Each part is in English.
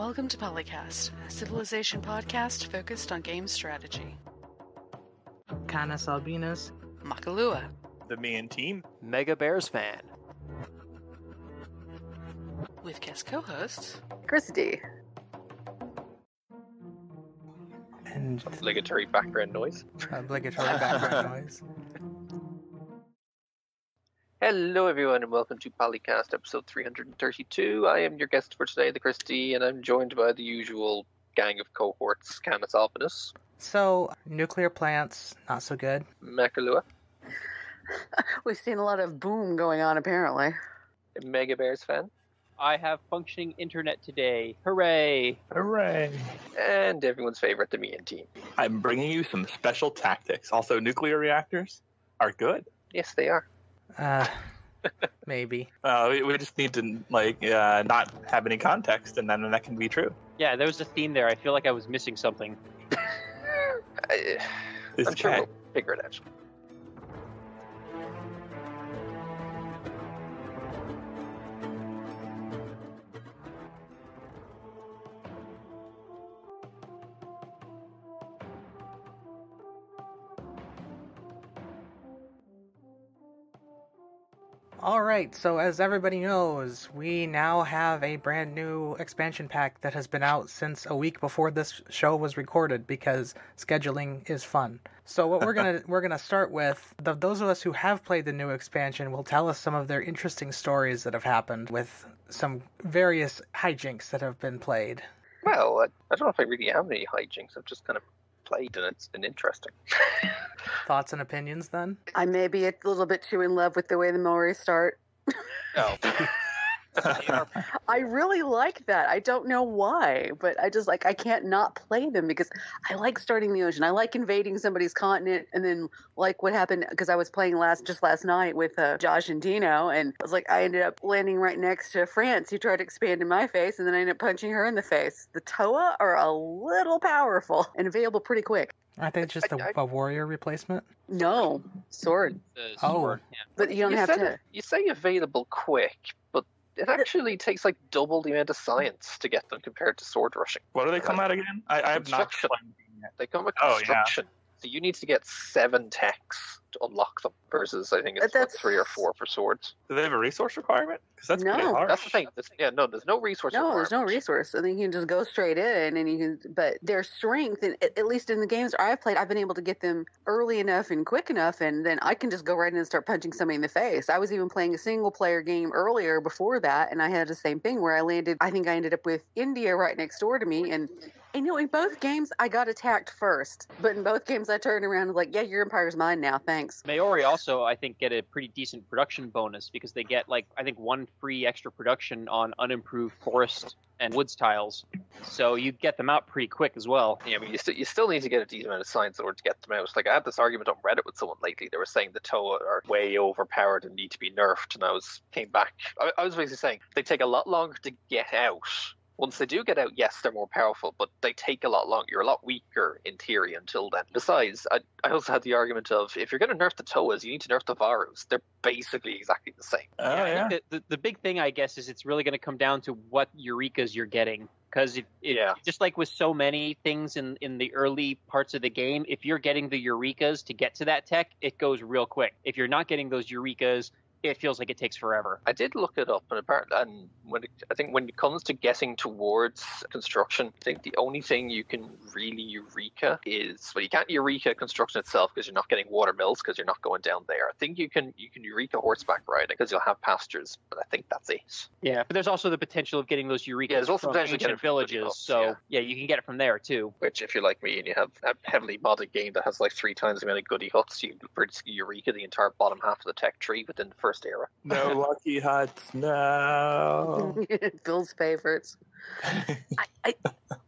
Welcome to Polycast, a civilization podcast focused on game strategy. Canis Albinus. Makalua. The Mean Team. Mega Bears fan. With guest co hosts Christy. And obligatory background noise. obligatory background noise. Hello, everyone, and welcome to Polycast episode 332. I am your guest for today, the Christie, and I'm joined by the usual gang of cohorts Canis Albinus, So, nuclear plants, not so good. Makalua, We've seen a lot of boom going on apparently. Mega Bears fan, I have functioning internet today. Hooray! Hooray! and everyone's favorite, the Mean Team. I'm bringing you some special tactics. Also, nuclear reactors are good. Yes, they are. Uh, maybe. Uh, we, we just need to like uh, not have any context, and then that can be true. Yeah, there was a theme there. I feel like I was missing something. I, This I'm sure cat- we'll figure it out. All right, so as everybody knows, we now have a brand new expansion pack that has been out since a week before this show was recorded because scheduling is fun. So what we're going to we're to start with, the, those of us who have played the new expansion will tell us some of their interesting stories that have happened with some various hijinks that have been played. Well, I, I don't know if I really have any hijinks. I've just kind of played, and it's been interesting. Thoughts and opinions then? I may be a little bit too in love with the way the Maori start. Oh, I really like that. I don't know why, but I just like I can't not play them because I like starting the ocean. I like invading somebody's continent, and then like what happened because I was playing last just last night with uh, Josh and Dino, and I was like I ended up landing right next to France, who tried to expand in my face, and then I ended up punching her in the face. The Toa are a little powerful and available pretty quick. Aren't they just a warrior replacement? No sword, The Oh. sword. Yeah. but you don't you have said to. it- you say available quick, but it actually takes like double the amount of science to get them compared to sword rushing. what do they come out again? I, I have not. Construction. They come with Oh, yeah. Construction. So you need to get seven techs to unlock them versus I think it's like three or four for swords. Do they have a resource requirement? Because that's pretty No. That's the thing. There's, yeah, no, there's no resource. No, there's no resource. I think you can just go straight in, and you can. But their strength, and at at least in the games I've played, I've been able to get them early enough and quick enough, and then I can just go right in and start punching somebody in the face. I was even playing a single player game earlier before that, and I had the same thing where I landed. I think I ended up with India right next door to me, and. And you know, in both games, I got attacked first. But in both games, I turned around and was like, yeah, your empire's mine now. Thanks. Maori also, I think, get a pretty decent production bonus because they get like I think one free extra production on unimproved forest and woods tiles. So you get them out pretty quick as well. Yeah, but you, st- you still need to get a decent amount of science in order to get them out. Like I had this argument on Reddit with someone lately. They were saying the Toa are way overpowered and need to be nerfed, and I was came back. I, I was basically saying they take a lot longer to get out. Once they do get out, yes, they're more powerful, but they take a lot longer. You're a lot weaker in theory until then. Besides, I, I also had the argument of if you're going to nerf the Toas, you need to nerf the Varus. They're basically exactly the same. Oh I yeah. think the, the, the big thing, I guess, is it's really going to come down to what Eurekas you're getting. Because if, if Yeah. just like with so many things in, in the early parts of the game, if you're getting the Eurekas to get to that tech, it goes real quick. If you're not getting those Eurekas, it feels like it takes forever. I did look it up, and apparently, and when it, I think when it comes to getting towards construction, I think the only thing you can really eureka is well, you can't eureka construction itself because you're not getting water mills because you're not going down there. I think you can you can eureka horseback riding because you'll have pastures, but I think that's it. Yeah, but there's also the potential of getting those Eurekas Yeah, there's also potential ancient villages. so yeah. yeah. you can get it from there too. Which, if you're like me and you have a heavily modded game that has like three times the amount of goody huts, you basically eureka the entire bottom half of the tech tree within the first era. No lucky huts. No. Bill's favorites. I, I,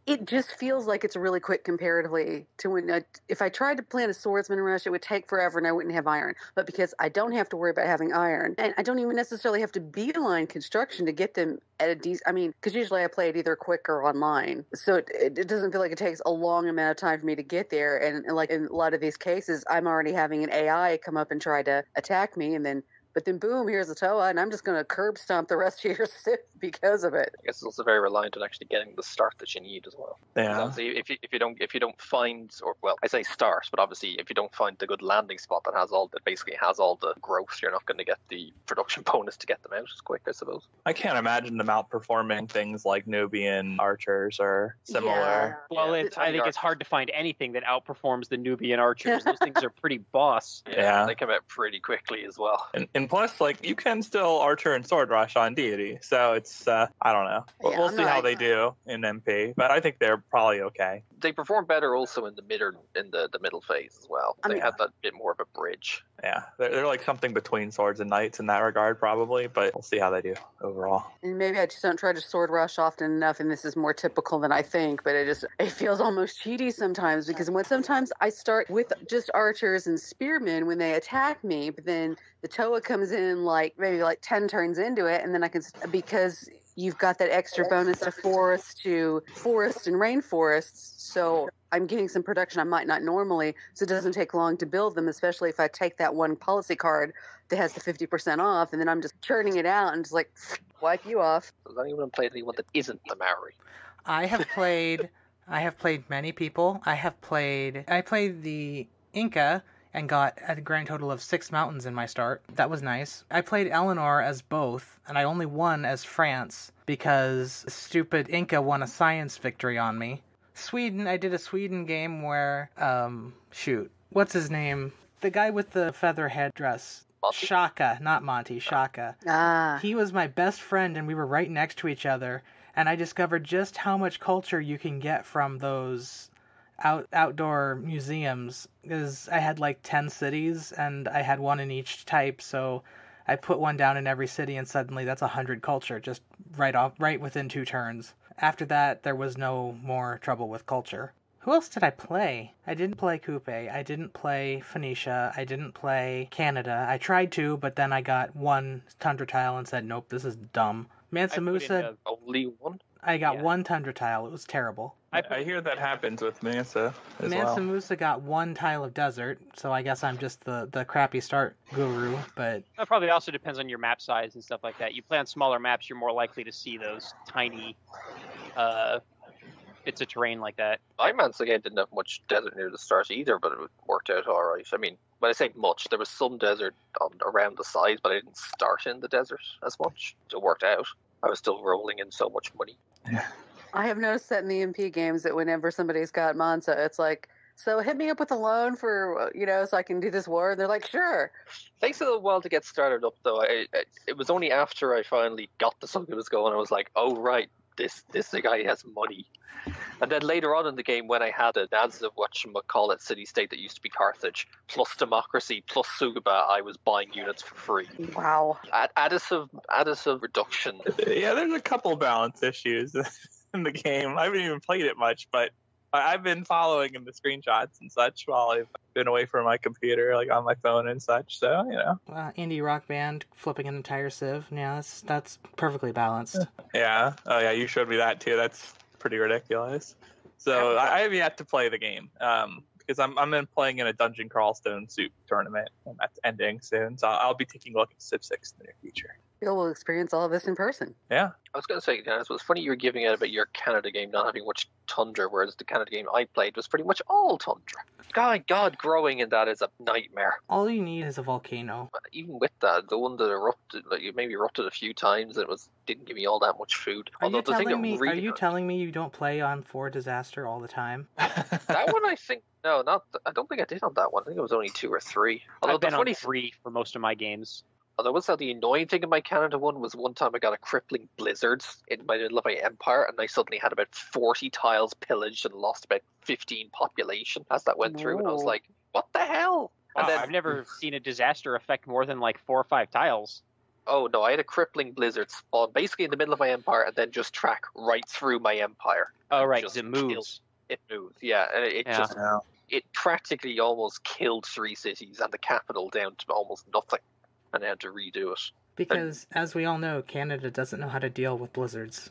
it just feels like it's really quick comparatively to when I, if I tried to plan a swordsman rush, it would take forever and I wouldn't have iron. But because I don't have to worry about having iron, and I don't even necessarily have to beeline construction to get them at a decent. I mean, because usually I play it either quick or online, so it, it, it doesn't feel like it takes a long amount of time for me to get there. And, and like in a lot of these cases, I'm already having an AI come up and try to attack me, and then But then, boom, here's a Toa, and I'm just going to curb stomp the rest of your Civ because of it. I guess it's also very reliant on actually getting the start that you need as well. Yeah. Obviously, if you, if you don't if you don't find or well, I say start, but obviously if you don't find the good landing spot that has all that basically has all the growth, you're not going to get the production bonus to get them out as quick, I suppose. I can't imagine them outperforming things like Nubian archers or similar. Yeah. Well, Yeah, it's, I think it's hard to find anything that outperforms the Nubian archers. Those things are pretty boss. Yeah. they come out pretty quickly as well. And, and plus, like you can still archer and sword rush on deity, so it's uh, I don't know. We'll, Yeah, we'll I'm see how not- they do in MP, but I think they're probably okay. They perform better also in the mid in the, the middle phase as well. I They mean- have that bit more of a bridge. Yeah, they're, they're like something between swords and knights in that regard, probably. But we'll see how they do overall. And maybe I just don't try to sword rush often enough, and this is more typical than I think. But it just it feels almost cheaty sometimes because when sometimes I start with just archers and spearmen when they attack me, but then the Toa comes in like maybe like ten turns into it, and then I can because you've got that extra bonus to forest to forest and rainforests. So I'm getting some production I might not normally. So it doesn't take long to build them, especially if I take that one policy card that has the 50% off, and then I'm just churning it out and just like wipe you off. Does anyone play anyone that isn't the Maori? I have played. I have played many people. I have played. I played the Inca and got a grand total of six mountains in my start. That was nice. I played Eleanor as both, and I only won as France because stupid Inca won a science victory on me. Sweden, I did a Sweden game where, um, shoot, what's his name? The guy with the feather headdress. Monty? Shaka, not Monty, Shaka. Ah, He was my best friend, and we were right next to each other. And I discovered just how much culture you can get from those out outdoor museums. Because I had like ten cities, and I had one in each type. So I put one down in every city, and suddenly that's a hundred culture just right off, right within two turns. After that, there was no more trouble with culture. Who else did I play? I didn't play Kupe. I didn't play Phoenicia. I didn't play Canada. I tried to, but then I got one Tundra tile and said, nope, this is dumb. Mansa Musa, a- uh, Only one. I got yeah. one Tundra tile. It was terrible. I, I hear that happens with Mansa as Mansa well. Musa got one tile of desert, so I guess I'm just the, the crappy start guru, but That probably also depends on your map size and stuff like that. You play on smaller maps, you're more likely to see those tiny uh, bits of terrain like that. Ironman's again didn't have much desert near the start either, but it worked out all right. I mean, when I say much, there was some desert on, around the sides, but I didn't start in the desert as much. So it worked out. I was still rolling in so much money. I have noticed that in the MP games that whenever somebody's got Mansa, it's like, so hit me up with a loan for, you know, so I can do this war. And they're like, sure. Takes a little while to get started up, though. I, I, it was only after I finally got the something was going, I was like, oh right, this this guy has money. And then later on in the game, when I had a Naza, call it city state that used to be Carthage, plus democracy, plus Suguba, I was buying units for free. Wow. Ad- additive additive reduction. Yeah, there's a couple balance issues in the game. I haven't even played it much, but I- I've been following in the screenshots and such while I've been away from my computer, like on my phone and such. So you know, uh, indie rock band flipping an entire Civ. Yeah, that's that's perfectly balanced. yeah. Oh yeah, you showed me that too. That's pretty ridiculous. So I, I have yet to play the game um, because I'm I'm in playing in a Dungeon Crawl Stone Soup tournament, and that's ending soon. So I'll, I'll be taking a look at Civ Six in the near future. Bill will experience all of this in person. Yeah. I was going to say, Dennis, it was funny you were giving out about your Canada game not having much tundra, whereas the Canada game I played was pretty much all tundra. God, God, growing in that is a nightmare. All you need is a volcano. Even with that, the one that erupted, like it maybe erupted a few times, and it was didn't give me all that much food. Are Although you the thing telling that me? really Are you hurt- telling me you don't play on Four Disaster all the time? that one? I think no, not. I don't think I did on that one. I think it was only two or three. Although I've the been funny on three for most of my games. Although what's that the annoying thing in my Canada one was one time I got a crippling blizzard in my middle of my empire and I suddenly had about forty tiles pillaged and lost about fifteen population as that went through and I was like, What the hell? And Oh, then I've never seen a disaster affect more than like four or five tiles. oh no, I had a crippling blizzard spawn basically in the middle of my empire and then just track right through my empire. Oh right, Just 'cause it killed- moves. It moves. yeah, and it, it Yeah. just Yeah. it practically almost killed three cities and the capital down to almost nothing, and I had to redo it. Because, as we all know, Canada doesn't know how to deal with blizzards.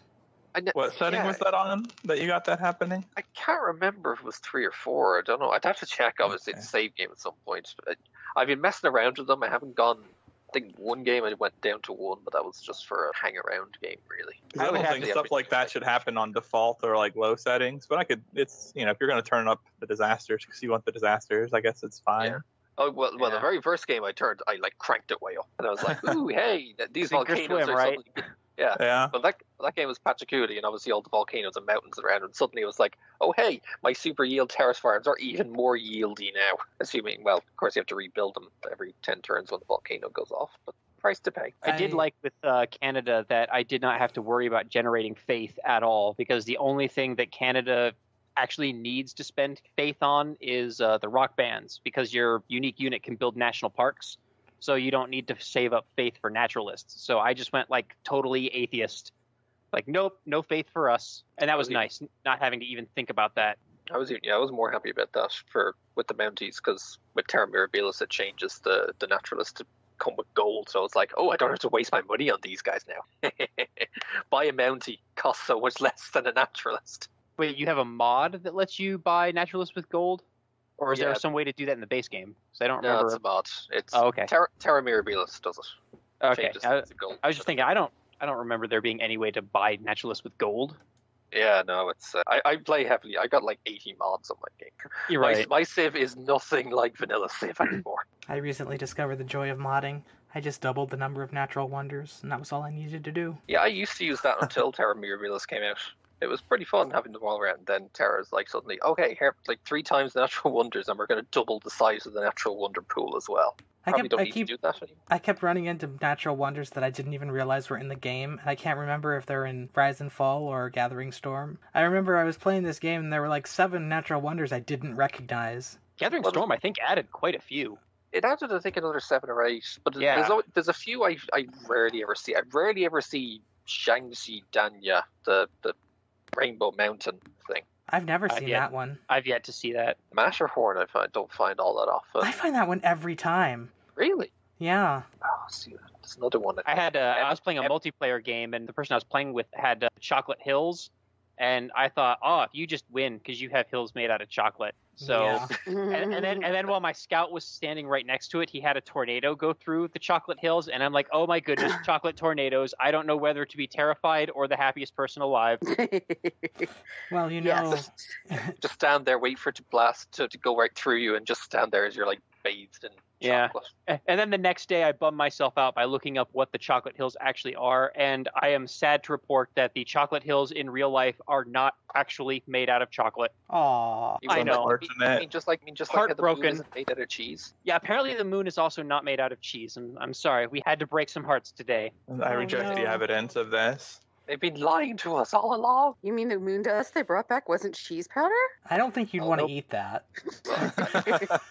I ne- What setting yeah, was that on that you got that happening? I can't remember if it was three or four. I don't know. I'd have to check. Obviously, Okay. it's a save game at some point. But I've been messing around with them. I haven't gone I think one game I went down to one, but that was just for a hang around game, really. I don't think the stuff like that should happen on default or like low settings. But I could, it's you know, if you're going to turn up the disasters because you want the disasters, I guess it's fine. Yeah. Oh well, well, the very first game I turned, I like cranked it way up, and I was like, "Ooh, hey, these Sink volcanoes swim, are right? suddenly." Yeah, Yeah. but that that game was Pachacuti, and obviously all the volcanoes and mountains around, and suddenly it was like, "Oh, hey, my super yield terrace farms are even more yieldy now." Assuming, well, of course, you have to rebuild them every ten turns when the volcano goes off, but price to pay. I did like with uh, Canada that I did not have to worry about generating faith at all because the only thing that Canada actually needs to spend faith on is uh, the rock bands because your unique unit can build national parks. So you don't need to save up faith for naturalists. So I just went like totally atheist. Like, nope, no faith for us. And that was nice, not having to even think about that. I was yeah, I was more happy about that for with the Mounties because with Terra Mirabilis it changes the the naturalist to come with gold. So it's like, oh, I don't have to waste my money on these guys now. Buy a Mountie costs so much less than a naturalist. Wait, you have a mod that lets you buy naturalists with gold? Or is Yeah. there some way to do that in the base game? Because I don't No, remember. it's a mod. It's Oh, okay. Terra, Terra Mirabilis does it. Okay. I, gold. I was just thinking, I don't, I don't remember there being any way to buy naturalists with gold. Yeah, no, it's uh, I, I play heavily. I got like 80 mods on my game. You're My, right. my Civ is nothing like vanilla Civ anymore. I recently discovered the joy of modding. I just doubled the number of natural wonders, and that was all I needed to do. Yeah, I used to use that until Terra Mirabilis came out. It was pretty fun having them all around. Then Terra's like suddenly, okay, here, like three times the natural wonders, and we're going to double the size of the natural wonder pool as well. I Probably kept, don't I keep, do that. I kept running into natural wonders that I didn't even realize were in the game, and I can't remember if they're in Rise and Fall or Gathering Storm. I remember I was playing this game, and there were like seven natural wonders I didn't recognize. Gathering Well, Storm, I think, added quite a few. It added, I think, another seven or eight, but Yeah. there's al- there's a few I I rarely ever see. I rarely ever see Zhangye Danxia, the the Rainbow Mountain thing. I've never Uh, seen yeah. that one. I've yet to see that. Matterhorn, I find, don't find all that often. I find that one every time. Really? Yeah. Oh, see, there's another one. That, I had, uh, I was playing a Em- multiplayer game, and the person I was playing with had uh, chocolate hills, and I thought, oh, if you just win because you have hills made out of chocolate. So. Yeah. And, and then, and then, while my scout was standing right next to it, he had a tornado go through the chocolate hills, and I'm like, "Oh my goodness, chocolate tornadoes! I don't know whether to be terrified or the happiest person alive." Well, you know, yes. just stand there, wait for it to blast to, to go right through you, and just stand there as you're like bathed in Yeah. chocolate. And then the next day, I bummed myself out by looking up what the chocolate hills actually are, and I am sad to report that the chocolate hills in real life are not actually made out of chocolate. aw. Even I know. like, I Unfortunate. mean, just like I mean, just like the moon Heartbroken. isn't made out of cheese. Yeah, apparently the moon is also not made out of cheese. I'm, I'm sorry, we had to break some hearts today. I Oh, reject the no. evidence of this. They've been lying to us all along. You mean the moon dust they brought back wasn't cheese powder? I don't think you'd Oh, want to nope. eat that.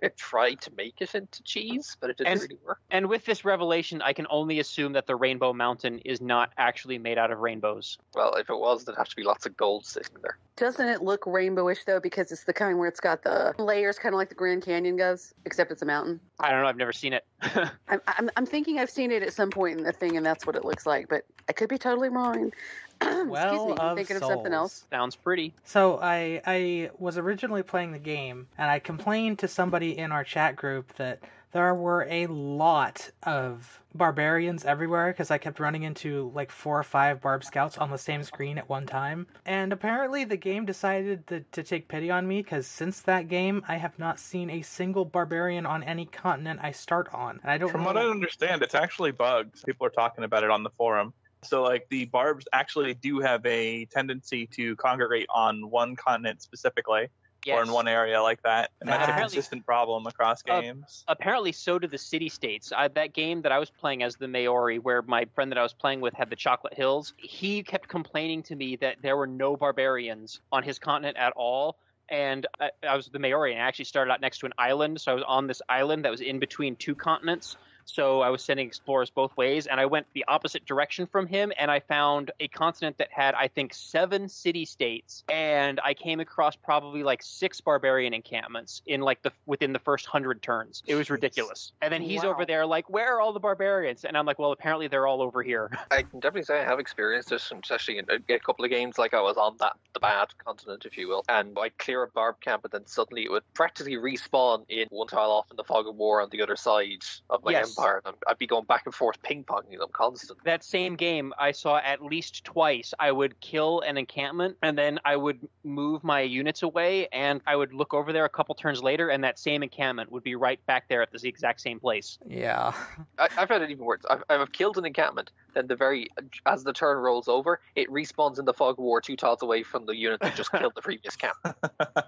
They tried to make it into cheese, but it didn't And- really work. And with this revelation, I can only assume that the Rainbow Mountain is not actually made out of rainbows. Well, if it was, there'd have to be lots of gold sitting there. Doesn't it look rainbowish though? Because it's the kind where it's got the layers, kind of like the Grand Canyon does, except it's a mountain. I don't know. I've never seen it. I'm, I'm, I'm thinking I've seen it at some point in the thing, and that's what it looks like. But I could be totally wrong. Excuse Well me. I'm of thinking of something else. souls. Sounds pretty. So I I was originally playing the game, and I complained to somebody in our chat group that there were a lot of barbarians everywhere because I kept running into like four or five barb scouts on the same screen at one time. And apparently the game decided to, to take pity on me because since that game I have not seen a single barbarian on any continent I start on. And I don't From know. what I understand, it's actually bugs. People are talking about it on the forum. So, like, the barbs actually do have a tendency to congregate on one continent specifically, or in one area like that, and that's a Apparently- consistent problem across Uh, games. apparently so do the city states I, that game that i was playing as the maori where my friend that i was playing with had the chocolate hills he kept complaining to me that there were no barbarians on his continent at all and I, I was the maori and i actually started out next to an island so i was on this island that was in between two continents so I was sending explorers both ways, and I went the opposite direction from him, and I found a continent that had, I think, seven city states, and I came across probably like six barbarian encampments in like the within the first hundred turns. It was Jeez. ridiculous. And then he's Wow. over there like, "Where are all the barbarians?" And I'm like, "Well, apparently they're all over here." I can definitely say I have experienced this, especially in a, a couple of games. Like I was on that the bad continent, if you will, and I'd clear a barb camp, and then suddenly it would practically respawn in one tile off in the fog of war on the other side of my Yes. Empire, and I'd be going back and forth ping ponging them constantly. That same game, I saw at least twice. I would kill an encampment, and then I would move my units away, and I would look over there a couple turns later, and that same encampment would be right back there at the exact same place. Yeah. I, I've had it even worse. I've, I've killed an encampment, then the very as the turn rolls over, it respawns in the fog war two tiles away from the unit that just killed the previous camp.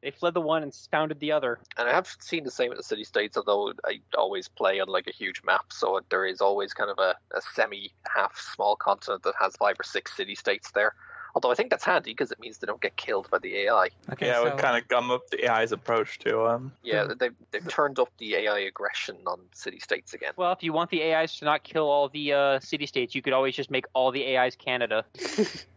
They fled the one and founded the other. And I have seen the same at the city states, although I always play on like a huge map, so there is always kind of a, a semi half small continent that has five or six city states there. Although I think that's handy because it means they don't get killed by the AI. Okay. yeah, it so, would kind of gum up the AI's approach to um. Yeah, they've, they've turned up the AI aggression on city states again. Well, if you want the AIs to not kill all the uh, city states, you could always just make all the AIs Canada.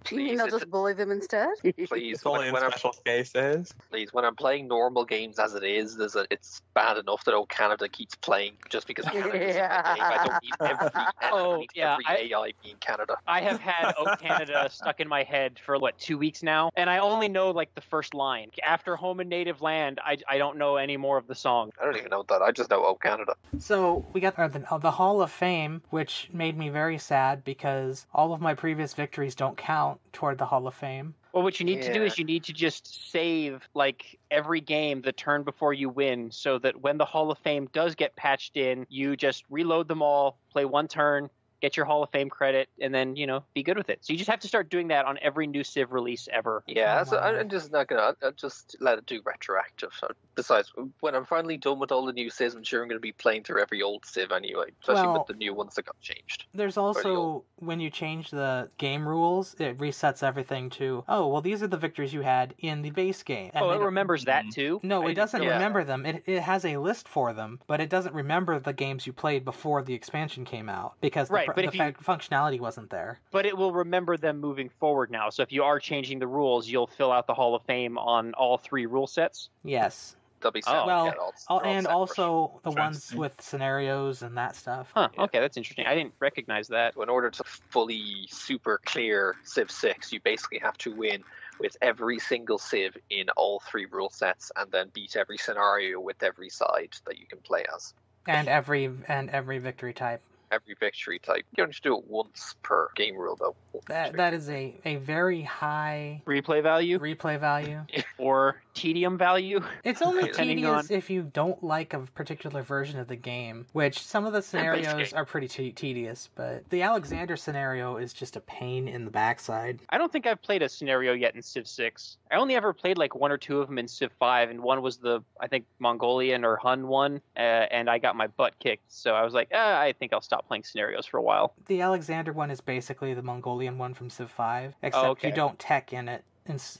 Please, you know, it's- just bully them instead. please, It's only when, in when I'm, special cases. please, when I'm playing normal games as it is, there's a, it's bad enough that old Canada keeps playing just because Canada is in the game. I don't need every, Oh, I need yeah, every I- AI being Canada. I have had Oak Canada stuck in my head for what two weeks now, and I only know like the first line. After Home and Native Land, I, I don't know any more of the song. I don't even know that. I just know oh Canada. So we got the, the Hall of Fame, which made me very sad because all of my previous victories don't count toward the Hall of Fame. Well, what you need to do is you need to just save like every game the turn before you win, so that when the Hall of Fame does get patched in, you just reload them all, play one turn, get your Hall of Fame credit, and then you know be good with it. So you just have to start doing that on every new Civ release ever. Yeah, Oh so. I'm just not gonna. I'll just let it do retroactive. Besides, when I'm finally done with all the new Civs, I'm sure I'm gonna be playing through every old Civ anyway, especially Well- with the new ones that got changed. There's also old. when you change the game rules, it resets everything to oh well these are the victories you had in the base game. And Oh, it remembers that Mhm. too. No, it doesn't Yeah. remember them. It, it has a list for them, but it doesn't remember the games you played before the expansion came out because the, Right, pr- but the if you- fact- functionality wasn't there. But it will remember them moving forward now. So if you are changing the rules, you'll fill out the Hall of Fame on all three rule sets. Yes. They'll be Oh. set. Well, yeah, all- oh, all and also the ones Interesting. with scenarios and that stuff. Huh. Yeah. Okay, that's interesting. I didn't recognize that. In order to fully super clear Civ 6, you basically have to win with every single Civ in all three rule sets and then beat every scenario with every side that you can play as. And every and every victory type. Every victory type. You only have to do it once per game rule, though. That that is a, a very high Replay value replay value. or tedium value. It's only Depending tedious on- if you don't like a particular version of the game, which some of the scenarios are pretty te- tedious, but the Alexander scenario is just a pain in the backside. I don't think I've played a scenario yet in Civ 6. I only ever played like one or two of them in Civ 5, and one was the, I think, Mongolian or Hun one, uh, and I got my butt kicked. So I was like, ah, I think I'll stop playing scenarios for a while. The Alexander one is basically the Mongolian one from Civ 5, except okay. you don't tech in it,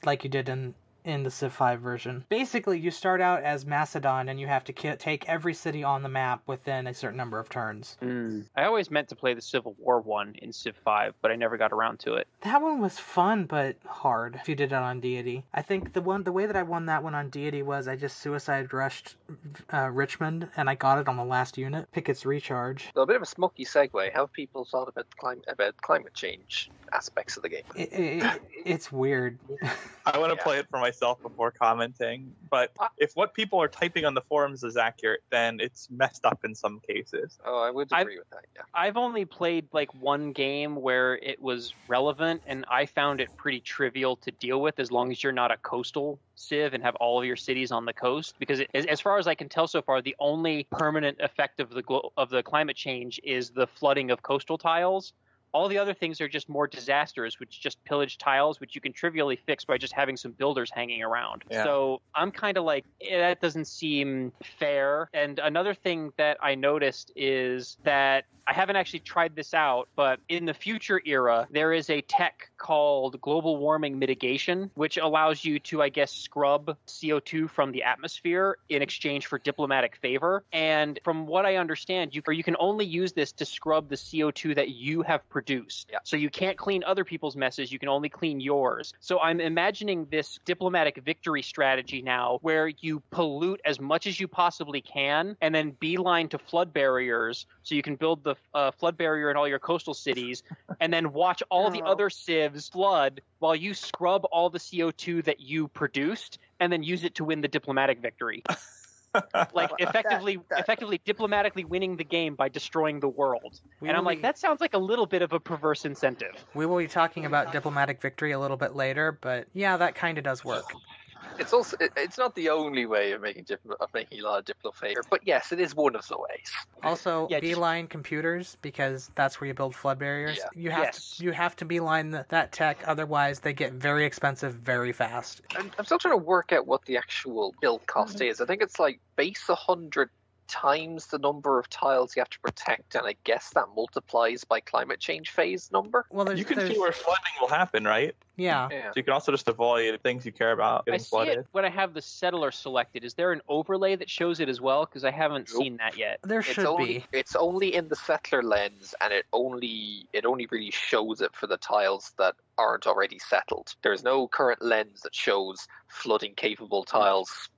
like you did in in the Civ 5 version. Basically, you start out as Macedon and you have to ki- take every city on the map within a certain number of turns. I always meant to play the Civil War one in Civ 5, but I never got around to it. That one was fun but hard if you did it on Deity. I think the one the way that I won that one on Deity was I just suicide rushed uh, Richmond and I got it on the last unit. Pickett's recharge. So a bit of a smoky segue. How have people thought about climate about climate change aspects of the game? It, it, it's weird. I want to Yeah. play it for myself before commenting, but uh, if what people are typing on the forums is accurate, then it's messed up in some cases. Oh, I would I've- agree with that. Yeah. I've only played like one game where it was relevant, and I found it pretty trivial to deal with as long as you're not a coastal civ and have all of your cities on the coast. Because it, as, as far as I can tell so far, the only permanent effect of the glo- of the climate change is the flooding of coastal tiles. All the other things are just more disasters, which just pillage tiles, which you can trivially fix by just having some builders hanging around. Yeah. So I'm kind of like, eh, that doesn't seem fair. And another thing that I noticed is that I haven't actually tried this out, but in the future era, there is a tech called global warming mitigation, which allows you to, I guess, scrub CO2 from the atmosphere in exchange for diplomatic favor. And from what I understand, you, or you can only use this to scrub the CO2 that you have produced. Yeah. So you can't clean other people's messes, you can only clean yours. So I'm imagining this diplomatic victory strategy now where you pollute as much as you possibly can and then beeline to flood barriers so you can build the uh, flood barrier in all your coastal cities and then watch all the Oh. other civs flood while you scrub all the CO2 that you produced and then use it to win the diplomatic victory. like effectively that- effectively diplomatically winning the game by destroying the world. We and I'm will like, be- that sounds like a little bit of a perverse incentive. We will be talking about diplomatic victory a little bit later, but yeah, that kind of does work. It's also it's not the only way of making diplo- of making a lot of diplo favor, but yes, it is one of the ways. Also, Yeah, just- beeline computers because that's where you build flood barriers. Yeah. You have Yes. to you have to beeline th- that tech, otherwise they get very expensive very fast. I'm, I'm still trying to work out what the actual build cost mm-hmm. is. I think it's like base a hundred times the number of tiles you have to protect, and I guess that multiplies by climate change phase number. Well, there's, you can there's see where flooding will happen, right? yeah. Yeah. So you can also just avoid things you care about I getting see flooded. it when I have the settler selected. Is there an overlay that shows it as well? Because I haven't Nope. seen that yet. There It's should only be. it's only in the settler lens, and it only it only really shows it for the tiles that aren't already settled. There's no current lens that shows flooding capable tiles.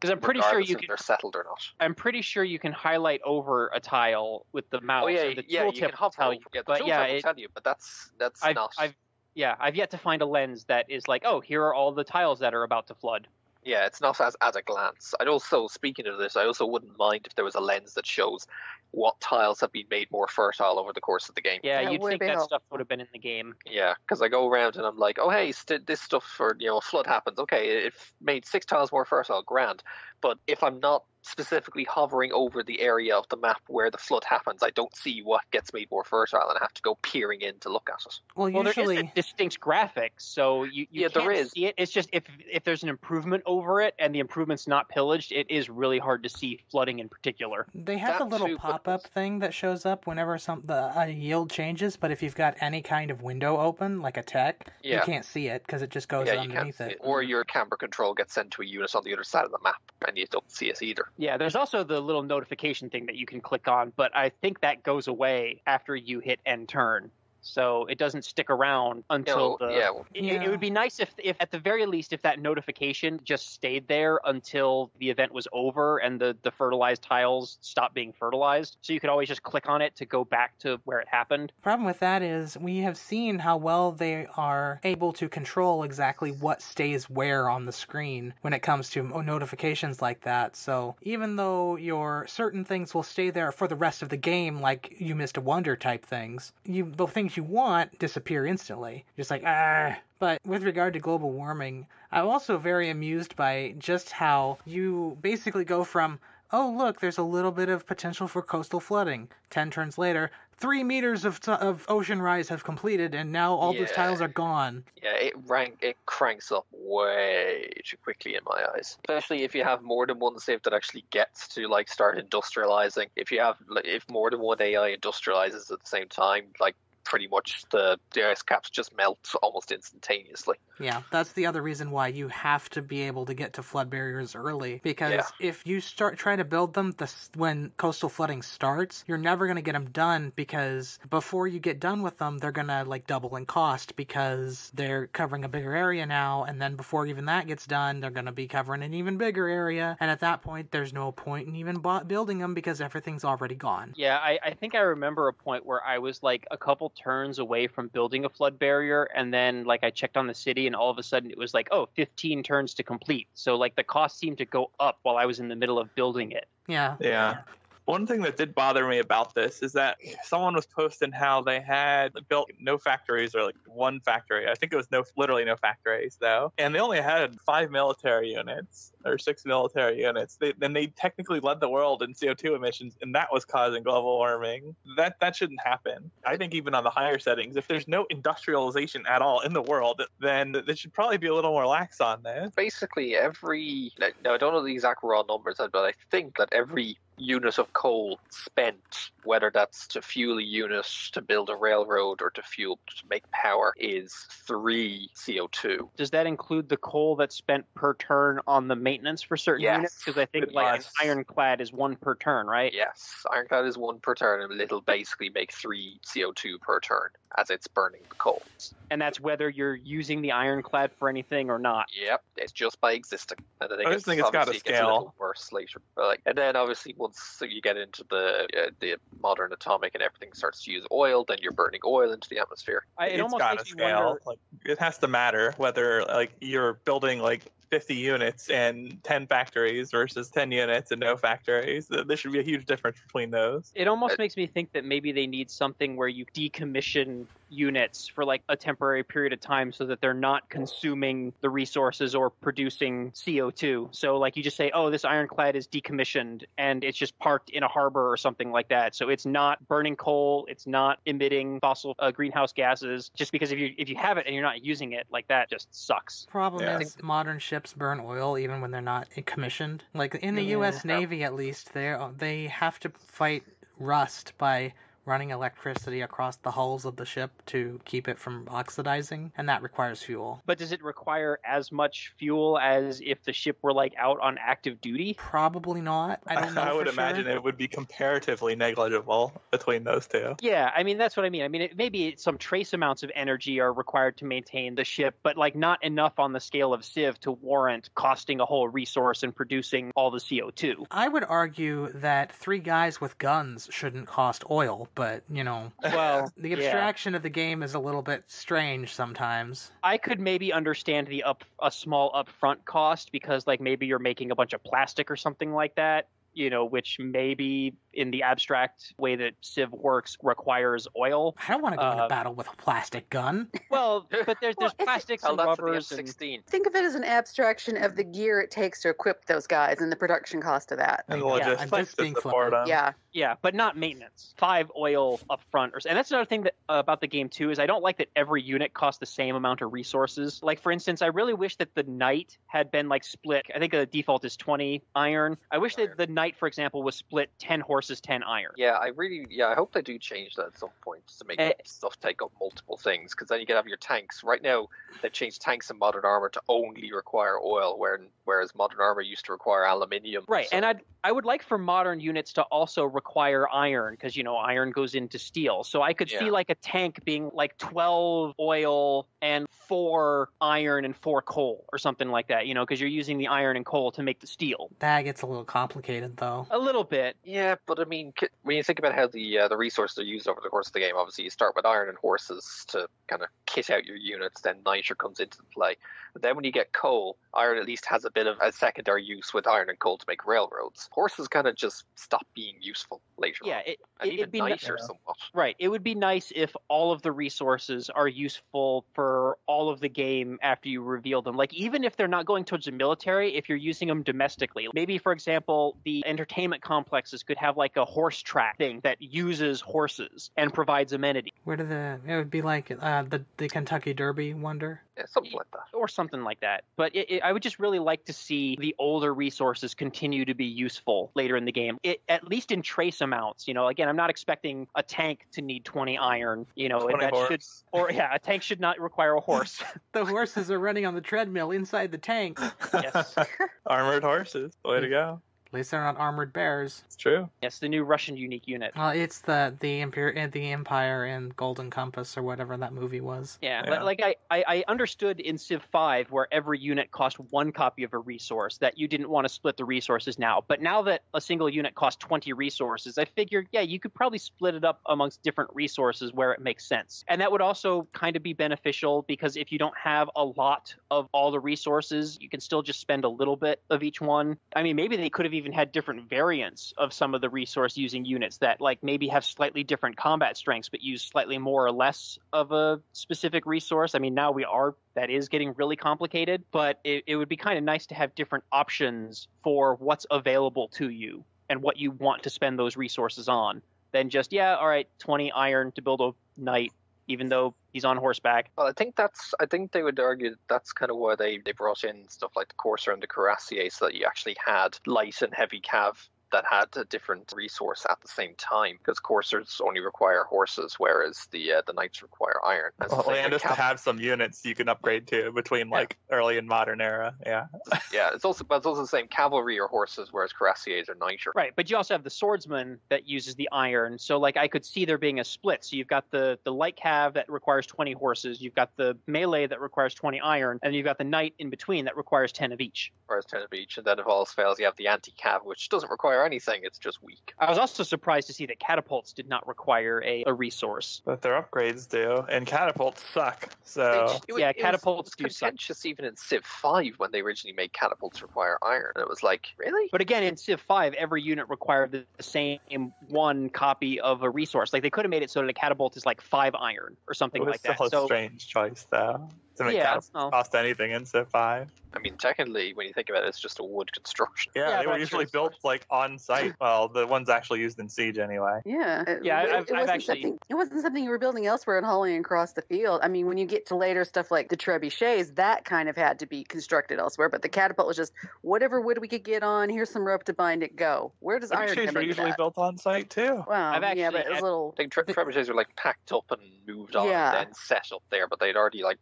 Because I'm pretty sure you can. they're settled or not. I'm pretty sure you can highlight over a tile with the mouse. Oh yeah, or the yeah, you tooltip can hover tell over. you. Yeah, the but tooltip yeah, will it- tell you, but that's that's I've, not. I've yeah, I've yet to find a lens that is like, oh, here are all the tiles that are about to flood. Yeah, it's not as at a glance. I'd also, speaking of this, I also wouldn't mind if there was a lens that shows what tiles have been made more fertile over the course of the game. Yeah, That you'd think that helpful. stuff would have been in the game. Yeah, because I go around and I'm like, oh hey, st- this stuff for you know a flood happens. Okay, it made six tiles more fertile, grand. But if I'm not specifically hovering over the area of the map where the flood happens, I don't see what gets made more fertile, and I have to go peering in to look at it. Well, Well, there is a distinct graphic, so you, you Yeah, can't there is. see it. It's just if if there's an improvement over it and the improvement's not pillaged, it is really hard to see flooding in particular. they have that a little too, pop-up thing that shows up whenever some the uh, yield changes. But if you've got any kind of window open, like a tech, you can't see it because it just goes yeah, you can't underneath see it. it. Or your camera control gets sent to a unit on the other side of the map, and you don't see it either. Yeah, there's also the little notification thing that you can click on, but I think that goes away after you hit end turn. So it doesn't stick around until No, the yeah, It, Yeah. it would be nice if, if, at the very least, if that notification just stayed there until the event was over and the, the fertilized tiles stopped being fertilized. So you could always just click on it to go back to where it happened. problem with that is we have seen how well they are able to control exactly what stays where on the screen when it comes to oh, notifications like that. So even though your certain things will stay there for the rest of the game, like you missed a wonder type things, you the things you want disappear instantly. Just like ah. But with regard to global warming, I'm also very amused by just how you basically go from oh look there's a little bit of potential for coastal flooding 10 turns later three meters of, t- of ocean rise have completed and now all those tiles are gone Yeah, it rank it cranks up way too quickly in my eyes. Especially if you have more than one save that actually gets to like start industrializing. If you have if more than one AI industrializes at the same time, like pretty much the the ice caps just melt almost instantaneously. yeah that's the other reason why you have to be able to get to flood barriers early because Yeah. if you start trying to build them the, when coastal flooding starts you're never going to get them done because before you get done with them they're going to like double in cost because they're covering a bigger area now and then before even that gets done they're going to be covering an even bigger area and at that point there's no point in even building them because everything's already gone Yeah, I, I think I remember a point where I was like a couple turns away from building a flood barrier, and then like I checked on the city, and all of a sudden it was like, oh, 15 turns to complete. So like the cost seemed to go up while I was in the middle of building it. yeah Yeah. One thing that did bother me about this is that someone was posting how they had built no factories or like one factory. I think it was no, literally no factories though, and they only had five military units or six military units. They, then they technically led the world in CO2 emissions, and that was causing global warming. That that shouldn't happen. I think even on the higher settings, if there's no industrialization at all in the world, then they should probably be a little more lax on this. Basically, every like, now I don't know the exact raw numbers, but I think that every unit of coal spent, whether that's to fuel a unit, to build a railroad, or to fuel to make power, is three CO2. Does that include the coal that's spent per turn on the maintenance for certain Yes, units? Because I think it like an ironclad is one per turn, right? Yes, ironclad is one per turn, and it'll basically make three CO2 per turn as it's burning the coal. And that's whether you're using the ironclad for anything or not. Yep, it's just by existing. And I think I just think it's got a obviously it gets a scale. little worse later. But like, and then obviously once you get into the uh, the modern atomic and everything starts to use oil, then you're burning oil into the atmosphere. I, it it's almost got a makes me scale. wonder. Like it has to matter whether like you're building like 50 units and 10 factories versus 10 units and no factories. There should be a huge difference between those. It almost makes me think that maybe they need something where you decommission units for like a temporary period of time so that they're not consuming the resources or producing CO2. So like you just say, "Oh, this ironclad is decommissioned and it's just parked in a harbor or something like that." So it's not burning coal, it's not emitting fossil uh, greenhouse gases just because if you if you have it and you're not using it, like that just sucks. Problem Yeah. is, modern ships burn oil even when they're not commissioned. Like in the Yeah. U.S. Navy, at least, they they have to fight rust by running electricity across the hulls of the ship to keep it from oxidizing, and that requires fuel. But does it require as much fuel as if the ship were like out on active duty? Probably not. I don't know. I would for sure. imagine it would be comparatively negligible between those two. Yeah, I mean that's what I mean. I mean it, maybe some trace amounts of energy are required to maintain the ship, but like not enough on the scale of Civ to warrant costing a whole resource and producing all the CO2. I would argue that three guys with guns shouldn't cost oil, but you know, Well, the yeah. abstraction of the game is a little bit strange sometimes. I could maybe understand the up a small upfront cost because like maybe you're making a bunch of plastic or something like that, you know, which maybe in the abstract way that Civ works requires oil. I don't want to go into Uh, battle with a plastic gun. Well, but there's Well, there's if- plastics Tell and that the rubbers and F-16. Think of it as an abstraction of the gear it takes to equip those guys and the production cost of that. And the Yeah, I'm logistics just to being flippant. Yeah. Yeah, but not maintenance. Five oil up front, or and that's another thing that uh, about the game too is I don't like that every unit costs the same amount of resources. Like for instance, I really wish that the knight had been like split. I think the default is twenty iron. I wish that the knight, for example, was split ten horses, ten iron. Yeah, I really, yeah, I hope they do change that at some point to make Eh. stuff take up multiple things. Because then you can have your tanks. Right now, they've changed tanks in modern armor to only require oil, where, whereas modern armor used to require aluminium. Right, So- and I'd I would like for modern units to also require iron because you know iron goes into steel. So I could see like a tank being like twelve oil and four iron and four coal or something like that. You know, because you're using the iron and coal to make the steel. That gets a little complicated, though. A little bit. Yeah, but I mean, when you think about how the uh, the resources are used over the course of the game, obviously you start with iron and horses to kind of kit out your units. Then niter comes into play. But then when you get coal, iron at least has a bit of a secondary use with iron and coal to make railroads. Horses kind of just stop being useful later. Yeah, on. it, and it, it'd be ni- Yeah. somewhat. right. It would be nice if all of the resources are useful for all of the game after you reveal them. Like even if they're not going towards the military, if you're using them domestically, maybe for example, the entertainment complexes could have like a horse track thing that uses horses and provides amenity Where do the it would be like uh, the the Kentucky Derby wonder? Yeah, something like that. or something like that. But it, it, I would just really like to see the older resources continue to be useful later in the game, it, at least in trace amounts. You know, again, I'm not expecting a tank to need 20 iron. You know, 20 that should or yeah, a tank should not require a horse. The horses are running on the treadmill inside the tank. Yes, Armored horses. The way to go. Least they're not armored bears. It's true. yes, the new Russian unique unit. Well, it's the the Empire, uh, the Empire and Golden Compass or whatever that movie was. Yeah, Yeah. li- like I, I, I understood in Civ 5 where every unit cost one copy of a resource that you didn't want to split the resources now. But now that a single unit costs 20 resources, I figured, yeah, you could probably split it up amongst different resources where it makes sense. And that would also kind of be beneficial because if you don't have a lot of all the resources, you can still just spend a little bit of each one. I mean, maybe they could have even had different variants of some of the resource using units that like maybe have slightly different combat strengths but use slightly more or less of a specific resource. I mean, now we are that is getting really complicated, but it, it would be kind of nice to have different options for what's available to you and what you want to spend those resources on than just yeah, all right, 20 iron to build a knight even though he's on horseback. Well, I think that's. I think they would argue that that's kind of why they, they brought in stuff like the Courser and the Cuirassier, so that you actually had light and heavy cav that had a different resource at the same time. Because Coursers only require horses, whereas the uh, the knights require iron. As Well, I say, and the just to have some units you can upgrade to between like early and modern era. Yeah. yeah, it's also but it's also the same cavalry or horses, whereas Cuirassiers are niter. Right, but you also have the swordsman that uses the iron. So like I could see there being a split. So you've got the the light cav that requires 20 horses, you've got the melee that requires 20 iron, and you've got the knight in between that requires 10 of each. Whereas ten of each, and then if all else fails, you have the anti cav, which doesn't require or anything. It's just weak. I was also surprised to see that catapults did not require a, a resource. But their upgrades do, and catapults suck. So It was- Yeah, catapults it was do suck. contentious even in Civ 5 when they originally made catapults require iron. It was like, really? But again, in Civ 5, every unit required the the same one copy of a resource. Like they could have made it so that a catapult is like five iron or it something was like that. still a So strange choice, though. To make Yeah, catapults no. cost anything in Civ 5. I mean, technically, when you think about it, it's just a wood construction. Yeah, Yeah, they were usually sure built like on site. Well, the ones actually used in Siege anyway. Yeah. It, Yeah, it, I've- it I've wasn't actually- something. It wasn't something you were building elsewhere and hauling across the field. I mean, when you get to later stuff like the trebuchets, that kind of had to be constructed elsewhere. But the catapult was just whatever wood we could get on. Here's some rope to bind it. Go. Where does iron Trebuchets come were into usually that? built on site too. Wow. I've yeah, actually but it was had- a little. I think tre- trebuchets were like packed up and moved on Yeah. and then set up there, but they'd already like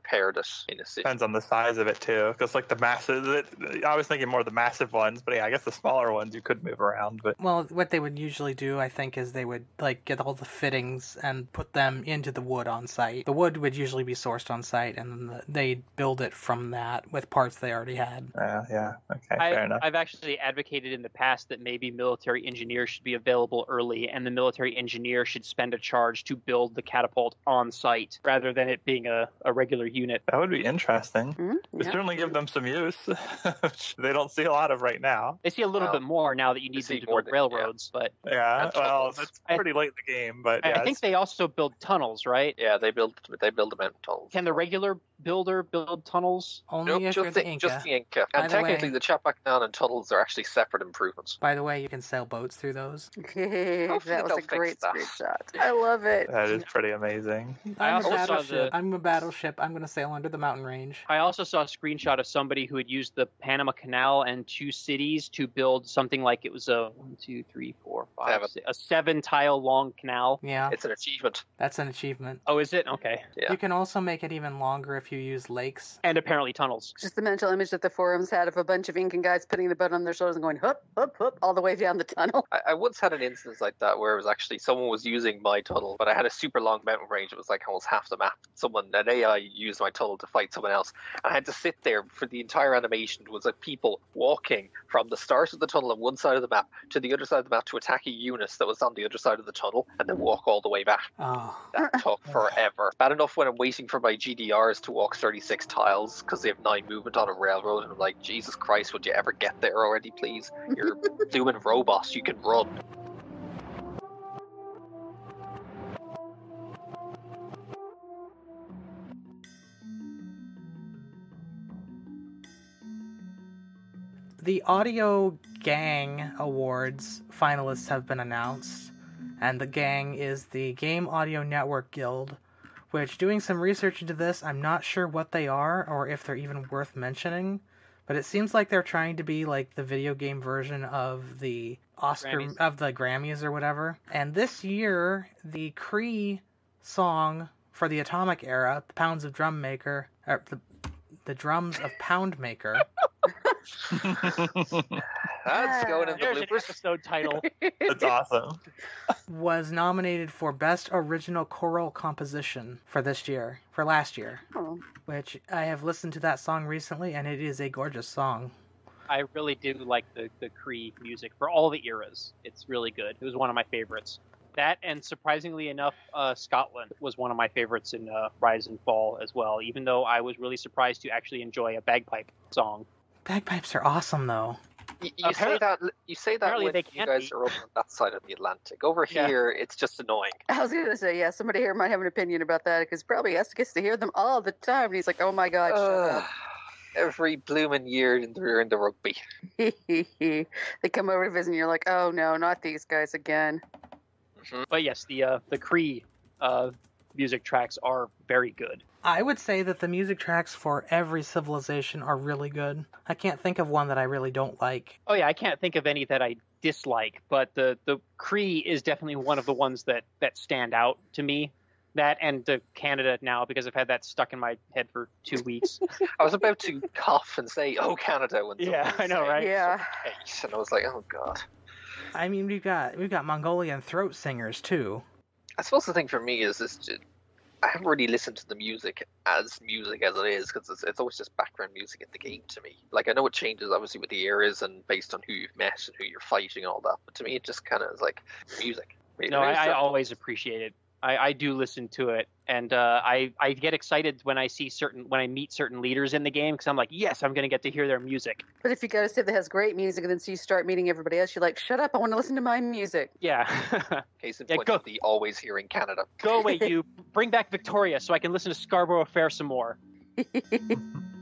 pre-prepared it in a city. Depends on the size of it too, because like the massive. It, I was thinking more of the massive ones, but yeah, I guess the smaller ones you could move around. But Well, what they would usually do, I think, is they would like get all the fittings and put them into the wood on site. The wood would usually be sourced on site, and then the, they'd build it from that with parts they already had. yeah, yeah, okay, I, fair enough. I've actually advocated in the past that maybe military engineers should be available early, and the military engineer should spend a charge to build the catapult on site rather than it being a, a regular unit. That would be interesting. Hmm? Would Yeah. certainly give them some use, which they don't see a lot of right now. They see a little Well, bit more now that you need them to build than- yeah. railroads, but Yeah, That's well, tunnels. it's I- pretty late in the game, but I- yeah, I think they also build tunnels, right? Yeah, they build they build the mountain tunnels. Can the regular builder build tunnels? Only Nope, if you're just the the, Inca. just the Inca. By And the way- technically, the Qhapaq Ñan and tunnels are actually separate improvements. By the way, you can sail boats through those. that was a great that. screenshot. I love it. that is pretty amazing. I I'm also a saw battleship. the- I'm a battleship. I'm gonna sail under the mountain range. I also saw a screenshot of somebody who had used the Panama Canal and two cities to build something like it was a one, two, three, four, five, Seven. six- a seven tile long canal. Yeah, It's an achievement. that's an achievement. Oh, is it? Okay. Yeah. You can also make it even longer if you use lakes. And apparently tunnels. Just the mental image that the forums had of a bunch of Incan guys putting the boat on their shoulders and going hup, hup, hup, all the way down the tunnel. I, I once had an instance like that where it was actually someone was using my tunnel, but I had a super long mountain range. It was like almost half the map. Someone, an AI, used my tunnel to fight someone else. And I had to sit there for the entire animation. It was like people walking from the start of the tunnel on one side of the map to the other side of the map to attack a unit that was on the other side of the tunnel and then walk all the way back. Oh, That took forever. Bad enough when I'm waiting for my GDRs to walk 36 tiles because they have nine movement on a railroad, and I'm like, Jesus Christ, would you ever get there already, please? You're doing robots, you can run. the Audio Gang Awards finalists have been announced, and the gang is the Game Audio Network Guild. Which, doing some research into this, I'm not sure what they are or if they're even worth mentioning. But it seems like they're trying to be like the video game version of the Oscar Grammys. of the Grammys or whatever. And this year, the Cree song for the Atomic Era, "The Pounds of Drum Maker," or the the drums of Poundmaker. That's going in the There's an bloopers. episode title. That's awesome. was nominated for Best Original Choral Composition for this year, for last year, Oh, which I have listened to that song recently and it is a gorgeous song. I really do like the, the Cree music for all the eras. It's really good. It was one of my favorites. That and surprisingly enough, uh, Scotland was one of my favorites in uh, Rise and Fall as well. Even though I was really surprised to actually enjoy a bagpipe song. Bagpipes are awesome though. You, you say that you say that apparently when they you guys be. are over on that side of the Atlantic. Over Yeah. here, it's just annoying. I was gonna say, yeah, somebody here might have an opinion about that because probably has gets to hear them all the time, and he's like, "Oh my god, Ugh, every blooming year in the, in the rugby. they come over to visit, and you're like, "Oh no, not these guys again." But yes, the uh, the Cree uh, music tracks are very good. I would say that the music tracks for every civilization are really good. I can't think of one that I really don't like. Oh yeah, I can't think of any that I dislike, but the the Cree is definitely one of the ones that that stand out to me. That and the Canada now because I've had that stuck in my head for two weeks. I was about to cough and say, "Oh, Canada!" When Yeah, I know, right? Yeah. And I was like, "Oh God." I mean, we've got we've got Mongolian throat singers too. I suppose the thing for me is this: I haven't really listened to the music as music as it is because it's, it's always just background music in the game to me. Like I know it changes obviously with the areas and based on who you've met and who you're fighting and all that, but to me it just kind of is like music. No, I, I always appreciate it. I, I do listen to it, and uh, I I get excited when I see certain when I meet certain leaders in the game because I'm like, yes, I'm going to get to hear their music. But if you go to Civ that has great music, and then so you start meeting everybody else, you're like, shut up, I want to listen to my music. Yeah. Case in yeah, point, go, the always here in Canada. Go away, you. Bring back Victoria so I can listen to Scarborough Fair some more.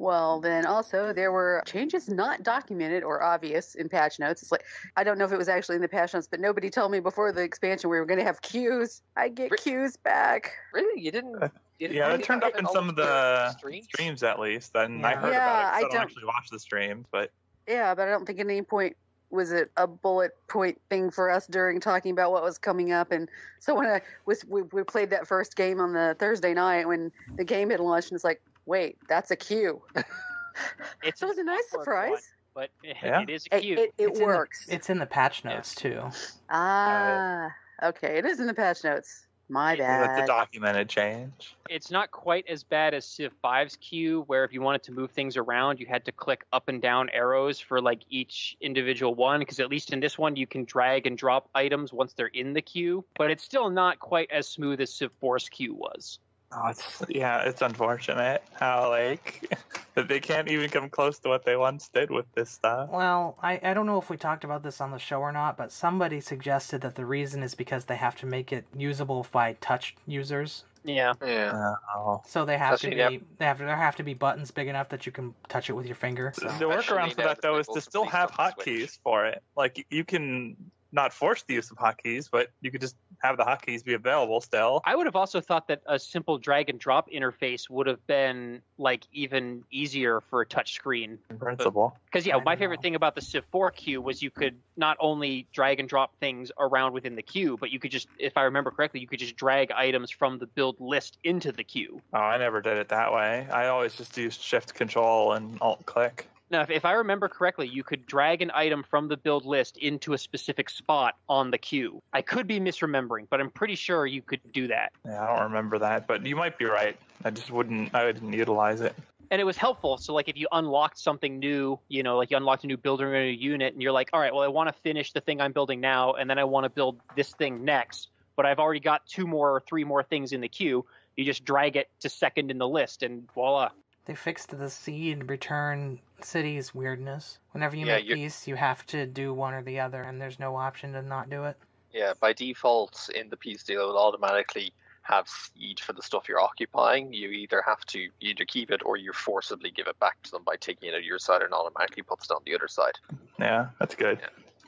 Well, then also there were changes not documented or obvious in patch notes. It's like I don't know if it was actually in the patch notes, but nobody told me before the expansion we were going to have queues. I get queues back. Really, you didn't? Uh, you didn't yeah, it turned up in some of the streams? streams? at least, and yeah. I heard yeah, about it. So I, don't, don't actually watch the streams, but yeah, but I don't think at any point was it a bullet point thing for us during talking about what was coming up and so when i was we, we played that first game on the thursday night when the game had launched and it's like wait, that's a queue. it's so it was a nice surprise. One, but yeah. it is a queue. It, it, it works. The, it's in the patch notes yeah. too. Ah, okay. It is in the patch notes. My bad. That's a documented change. It's not quite as bad as Civ 5's queue, where if you wanted to move things around, you had to click up and down arrows for like each individual one. Because at least in this one, you can drag and drop items once they're in the queue. But it's still not quite as smooth as Civ 4's queue was. Oh, it's yeah, it's unfortunate how like that they can't even come close to what they once did with this stuff. Well, I I don't know if we talked about this on the show or not, but somebody suggested that the reason is because they have to make it usable by touch users. Yeah. Yeah. Oh. So they have to be yep. they have to, there have to be buttons big enough that you can touch it with your finger. So. The workaround for that though is to still have hotkeys for it. Like you can not force the use of hotkeys, but you could just have the hotkeys be available still. I would have also thought that a simple drag and drop interface would have been like even easier for a touch screen. In principle. Because yeah, my favorite know. thing about the Civ 4 queue was you could not only drag and drop things around within the queue, but you could just, if I remember correctly, you could just drag items from the build list into the queue. Oh, I never did it that way. I always just used Shift Control and Alt click. Now, if, if I remember correctly, you could drag an item from the build list into a specific spot on the queue. I could be misremembering, but I'm pretty sure you could do that. Yeah, I don't remember that, but you might be right. I just wouldn't. I wouldn't utilize it. And it was helpful. So, like, if you unlocked something new, you know, like you unlocked a new builder or a new unit, and you're like, all right, well, I want to finish the thing I'm building now, and then I want to build this thing next, but I've already got two more or three more things in the queue. You just drag it to second in the list, and voila. They fixed the cede return cities weirdness. Whenever you yeah, make peace, you have to do one or the other, and there's no option to not do it. Yeah, by default in the peace deal, it will automatically have cede for the stuff you're occupying. You either have to either keep it or you forcibly give it back to them by taking it on your side and automatically puts it on the other side. Yeah, that's good.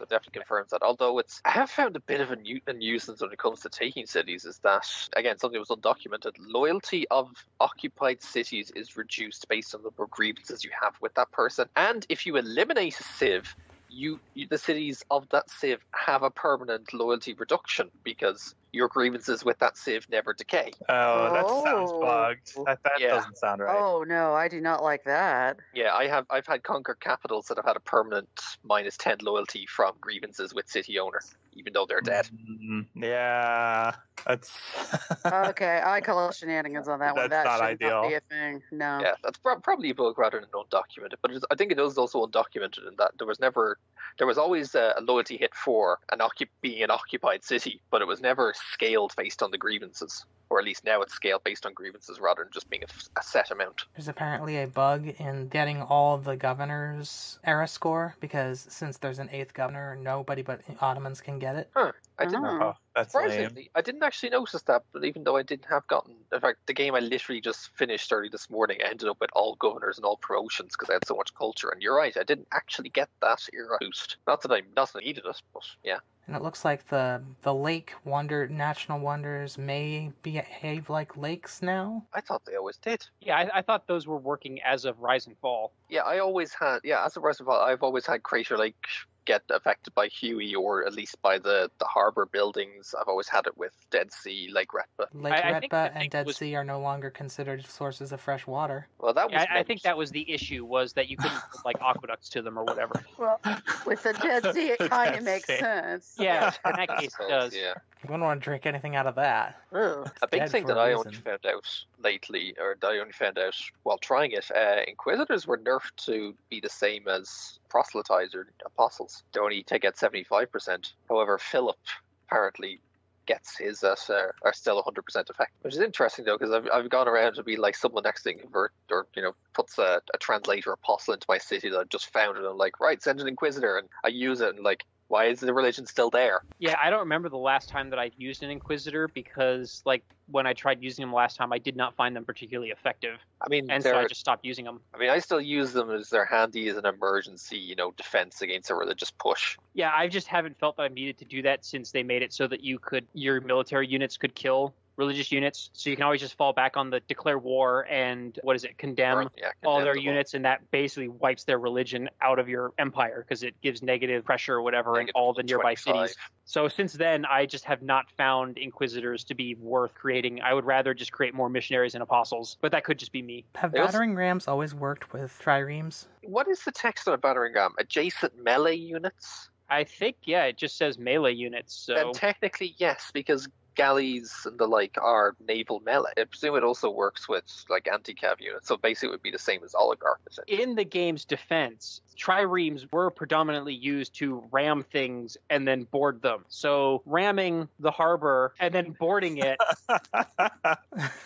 That definitely confirms that. Although it's, I have found a bit of a, nu- a nuisance when it comes to taking cities is that again something was undocumented. Loyalty of occupied cities is reduced based on the grievances you have with that person, and if you eliminate a civ, you, you, the cities of that civ have a permanent loyalty reduction because your grievances with that civ never decay. Oh, that oh. sounds bugged. That, that yeah. doesn't sound right. Oh no, I do not like that. Yeah, I have I've had conquered capitals that have had a permanent minus ten loyalty from grievances with city owner, even though they're dead. Mm, yeah, that's okay. I call it shenanigans on that that's one. That not should ideal. not be a thing. No. Yeah, that's pro- probably a bug rather than undocumented. But I think it is also undocumented in that there was never there was always a, a loyalty hit for an occup- being an occupied city, but it was never scaled based on the grievances, or at least now it's scaled based on grievances rather than just being a, a set amount. There's apparently a bug in getting all the governors' era score because since there's an eighth governor, nobody but Ottomans can get it. Huh. I didn't. Oh, ah, that's lame. I didn't actually notice that, but even though I didn't have gotten, in fact, the game I literally just finished early this morning, I ended up with all governors and all promotions because I had so much culture. And you're right, I didn't actually get that era boost. Not that I, not that I needed it, but yeah. And it looks like the the lake wonder national wonders may behave like lakes now. I thought they always did. Yeah, I, I thought those were working as of Rise and Fall. Yeah, I always had. Yeah, as of Rise and Fall, I've always had Crater Lake get affected by Huey or at least by the, the harbor buildings. I've always had it with Dead Sea, Lake Retba. Lake I- I Retba the thing and Dead was- Sea are no longer considered sources of fresh water. Well, that was. Yeah, I, I think that was the issue was that you couldn't put, like aqueducts to them or whatever. Well, with the Dead Sea, it kind of makes Sea. sense. Yeah, in that I case it does. Yeah. You wouldn't want to drink anything out of that. Ugh. A big thing that a I only found out lately, or that I only found out while trying it, uh, Inquisitors were nerfed to be the same as proselytizer apostles. They only take out 75%. However, Philip apparently gets his at uh, are still 100% effect, which is interesting though, because I've, I've gone around to be like someone next thing convert or you know puts a, a translator apostle into my city that I just found and I'm like right send an inquisitor and I use it and like why is the religion still there? Yeah, I don't remember the last time that I used an Inquisitor because, like, when I tried using them last time, I did not find them particularly effective, I mean, and so I just stopped using them. I mean, I still use them as they're handy as an emergency, you know, defense against a religious push. Yeah, I just haven't felt that I've needed to do that since they made it so that you could your military units could kill religious units, so you can always just fall back on the declare war and what is it, condemn Or, yeah, all their units, and that basically wipes their religion out of your empire because it gives negative pressure or whatever in all the nearby 25. cities. So since then, I just have not found inquisitors to be worth creating. I would rather just create more missionaries and apostles, but that could just be me. Have They also- battering rams always worked with triremes? What is the text on a battering ram? Adjacent melee units? I think yeah, it just says melee units. So Then technically, yes, because galleys and the like are naval melee. I presume it also works with like anti-cav units, so basically it would be the same as oligarch. in the game's defense, triremes were predominantly used to ram things and then board them. So ramming the harbor and then boarding it,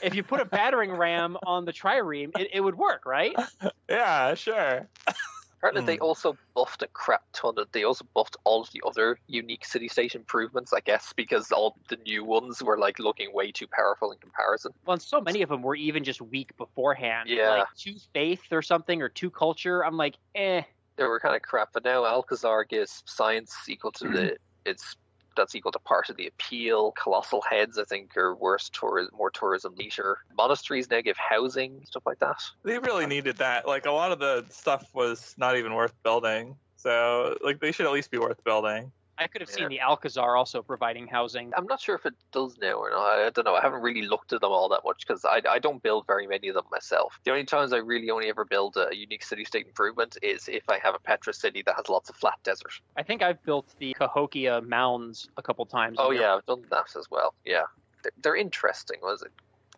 if you put a battering ram on the trireme, it, it would work, right? yeah, sure. Apparently, they Hmm. also buffed a crap ton of. They also buffed all of the other unique city state improvements, I guess, because all the new ones were like looking way too powerful in comparison. Well, and so many of them were even just weak beforehand. Yeah. Like two faith or something or two culture. I'm like, eh. They were kind of crap, but now Alcazar gives science equal to the it's that's equal to part of the appeal. Colossal heads, I think, are worse tourism, more tourism leisure. Monasteries now give housing, stuff like that. They really needed that. Like a lot of the stuff was not even worth building. So like they should at least be worth building. I could have Yeah. seen the Alcazar also providing housing. I'm not sure if it does now or not. I, don't know. I haven't really looked at them all that much because I, I don't build very many of them myself. The only times I really only ever build a unique city state improvement is if I have a Petra city that has lots of flat desert. I think I've built the Cahokia mounds a couple times. Oh yeah, I've done that as well. Yeah, they're, they're interesting. Was it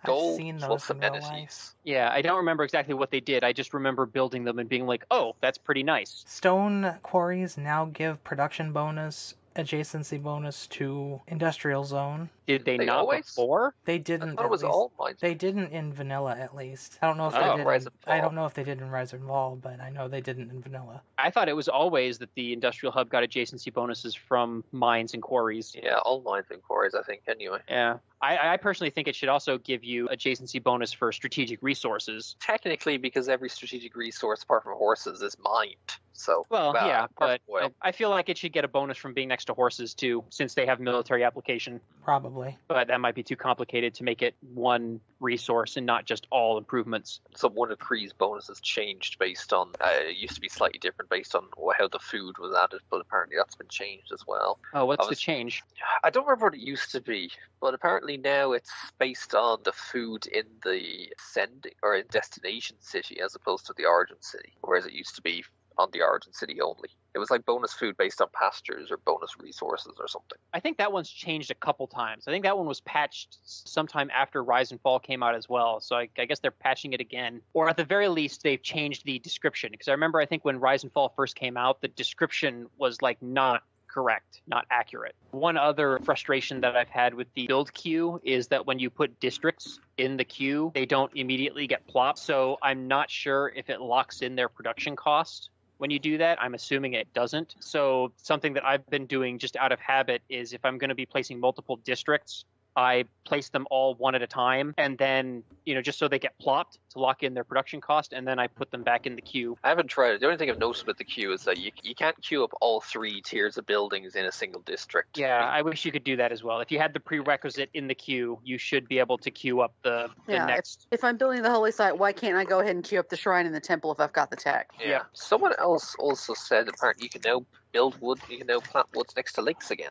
gold seen plus those in real amenities? life. Yeah, I don't remember exactly what they did. I just remember building them and being like, "Oh, that's pretty nice." Stone quarries now give production bonus, adjacency bonus to industrial zone. Did they, They not always- before? They didn't. thought at it was least. all mines. They didn't in vanilla, at least. I don't know if Oh, they did. Rise in, and I don't know if they did in Rise and Fall, but I know they didn't in vanilla. I thought it was always that the industrial hub got adjacency bonuses from mines and quarries. Yeah, all mines and quarries, I think. Anyway, Yeah. I, I personally think it should also give you adjacency bonus for strategic resources. technically, because every strategic resource apart from horses is mined. So Well, yeah, but. I feel like it should get a bonus from being next to horses too, since they have military application. Probably. But that might be too complicated to make it one resource and not just all improvements. So one of Cree's bonuses changed based on uh, it used to be slightly different based on how the food was added, but apparently that's been changed as well. Oh, what's I the change? I don't remember what it used to be, but apparently now it's based on the food in the sending or in destination city as opposed to the origin city, whereas it used to be on the origin city only. It was like bonus food based on pastures or bonus resources or something. I think that one's changed a couple times. I think that one was patched sometime after Rise and Fall came out as well. So I, I guess they're patching it again. Or at the very least, they've changed the description. Because I remember, I think when Rise and Fall first came out, the description was like not correct, not accurate. One other frustration that I've had with the build queue is that when you put districts in the queue, they don't immediately get plopped. So I'm not sure if it locks in their production cost when you do that. I'm assuming it doesn't. So something that I've been doing just out of habit is if I'm going to be placing multiple districts, I place them all one at a time, and then you know just so they get plopped to lock in their production cost, and then I put them back in the queue. I haven't tried it. The only thing I've noticed with the queue is that you, you can't queue up all three tiers of buildings in a single district. Yeah, I wish you could do that as well. If you had the prerequisite in the queue, you should be able to queue up the, the Yeah, next. If I'm building the holy site, why can't I go ahead and queue up the shrine and the temple if I've got the tech? Yeah. Someone else also said apparently you can now build wood, you can now plant woods next to lakes again.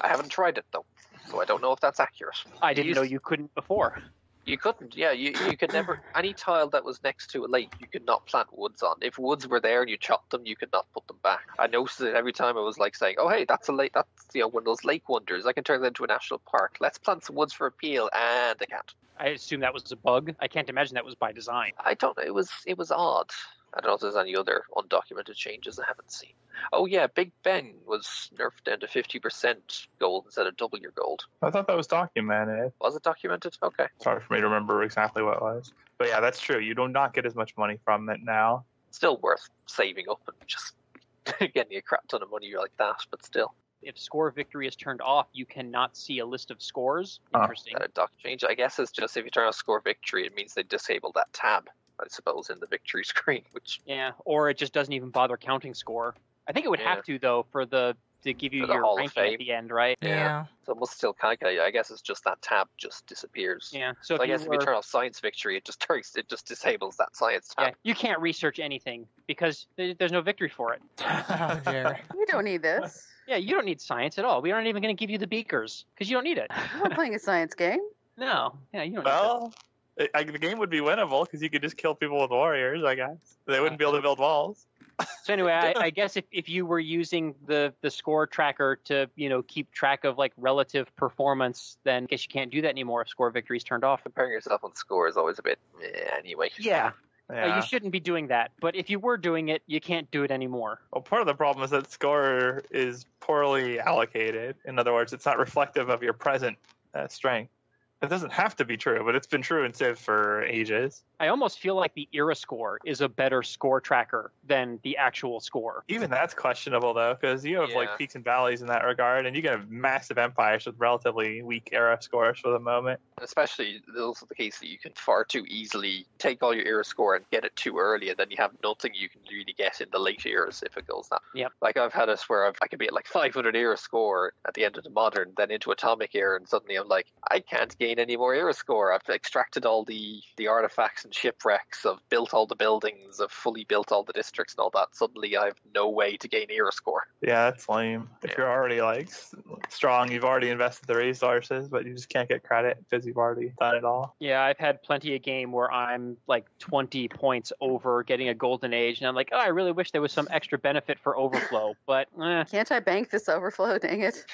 I haven't tried it though, so I don't know if that's accurate. I didn't You know you couldn't before. You couldn't, yeah. You you could never any tile that was next to a lake, you could not plant woods on. If woods were there and you chopped them, you could not put them back. I noticed it every time I was like saying, "Oh, hey, that's a lake. That's you know one of those lake wonders. I can turn that into a national park. Let's plant some woods for appeal." And I can't. I assume that was a bug. I can't imagine that was by design. I don't know. It was it was odd. I don't know if there's any other undocumented changes I haven't seen. Oh yeah, Big Ben was nerfed down to fifty percent gold instead of double your gold. I thought that was documented. Was it documented? Okay. It's hard for me to remember exactly what it was. But yeah, that's true. You do not get as much money from it now. Still worth saving up and just getting a crap ton of money like that, but still. If score victory is turned off, you cannot see a list of scores. Huh. Interesting. That a doc change. I guess it's just if you turn off score victory, it means they disable that tab. I suppose in the victory screen, which Yeah, or it just doesn't even bother counting score. I think it would Yeah. have to though for the to give you the your Hall ranking at the end, right? Yeah. so it must still calculate. I guess it's just that tab just disappears. Yeah. So So I if you guess if you turn off science victory, it just turns it just disables that science tab. yeah, you can't research anything because there's no victory for it. oh dear. You don't need this. Yeah, you don't need science at all. We aren't even going to give you the beakers because you don't need it. I'm playing a science game. No. Yeah, you don't. need Well, it, I, the game would be winnable because you could just kill people with warriors. I guess they wouldn't be able to build walls. So anyway, I, I guess if, if you were using the the score tracker to you know keep track of like relative performance, then I guess you can't do that anymore if score victory is turned off. Comparing yourself on score is always a bit eh, anyway. Yeah. Uh, Yeah. you shouldn't be doing that. But if you were doing it, you can't do it anymore. Well, part of the problem is that score is poorly allocated. In other words, it's not reflective of your present uh, strength. It doesn't have to be true, but it's been true in Civ for ages. I almost feel like the era score is a better score tracker than the actual score. Even that's questionable though, because you have Yeah. like peaks and valleys in that regard, and you can have massive empires with relatively weak era scores for the moment. Especially it's also the case that you can far too easily take all your era score and get it too early, and then you have nothing you can really get in the late eras if it goes that. Yep. Like I've had it where I've, I could be at like 500 era score at the end of the modern, then into atomic era, and suddenly I'm like, I can't gain any more era score. I've extracted all the the artifacts and shipwrecks. I've built all the buildings. I've fully built all the districts and all that. Suddenly I have no way to gain era score. Yeah, that's lame. If Yeah. you're already like strong, you've already invested the resources, but you just can't get credit because you've already done it all. Yeah, I've had plenty of game where I'm like 20 points over getting a golden age, and I'm like, oh, I really wish there was some extra benefit for overflow, but eh, Can't I bank this overflow? Dang it.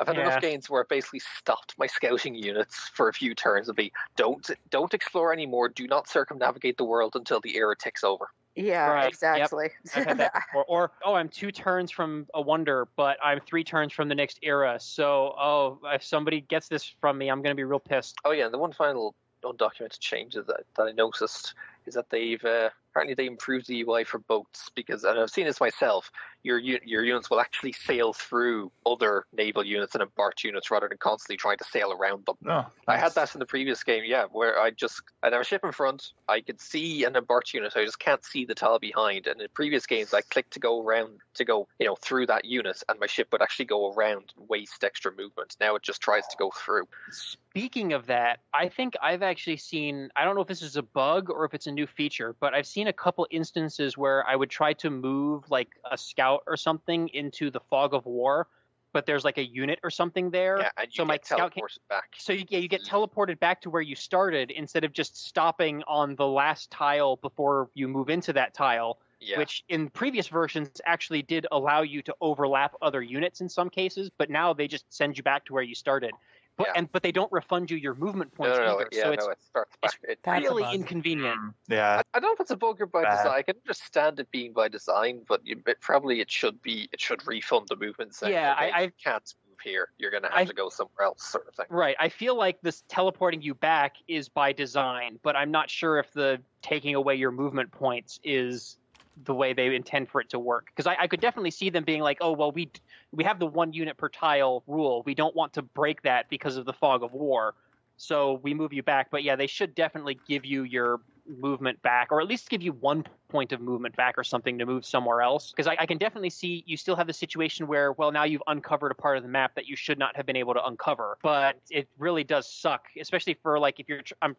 I've had Yeah. enough games where I've basically stopped my scouting units for a few turns and be don't don't explore anymore. Do not circumnavigate the world until the era ticks over. Yeah, Right, exactly. I've had that before. Or, oh, I'm two turns from a wonder, but I'm three turns from the next era. So, oh, if somebody gets this from me, I'm going to be real pissed. Oh yeah, the one final undocumented change that, that I noticed is that they've uh, apparently they improved the UI for boats because and I've seen this myself. Your your units will actually sail through other naval units and embarked units rather than constantly trying to sail around them. No, I had that in the previous game, yeah, where I just I have a ship in front, I could see an embarked unit, I just can't see the tile behind. And in previous games, I clicked to go around to go, you know, through that unit, and my ship would actually go around and waste extra movement. Now it just tries to go through. Speaking of that, I think I've actually seen, I don't know if this is a bug or if it's a new feature, but I've seen a couple instances where I would try to move like a scout or something into the fog of war, but there's like a unit or something there. Yeah, and you so my get scout can, back. so you, yeah, you get mm. teleported back to where you started instead of just stopping on the last tile before you move into that tile, Yeah, which in previous versions actually did allow you to overlap other units in some cases, but now they just send you back to where you started. But Yeah. and but they don't refund you your movement points no, no, either. yeah, so it's no, it starts it's back. It, That's a really bug. inconvenient. Hmm. Yeah, I don't know if it's a bug or by Bad. design. I can understand it being by design, but you, it, probably it should be. It should refund the movement. Saying, Yeah, I- okay, I- you can't move here. You're going to have I- to go somewhere else, sort of thing. Right. I feel like this teleporting you back is by design, but I'm not sure if the taking away your movement points is the way they intend for it to work. Because I, I could definitely see them being like, oh well, we we have the one unit per tile rule. We don't want to break that because of the fog of war, so we move you back. But yeah, they should definitely give you your movement back, or at least give you one point of movement back or something to move somewhere else. Because I, I can definitely see you still have the situation where, well, now you've uncovered a part of the map that you should not have been able to uncover. But it really does suck, especially for like if you're. I'm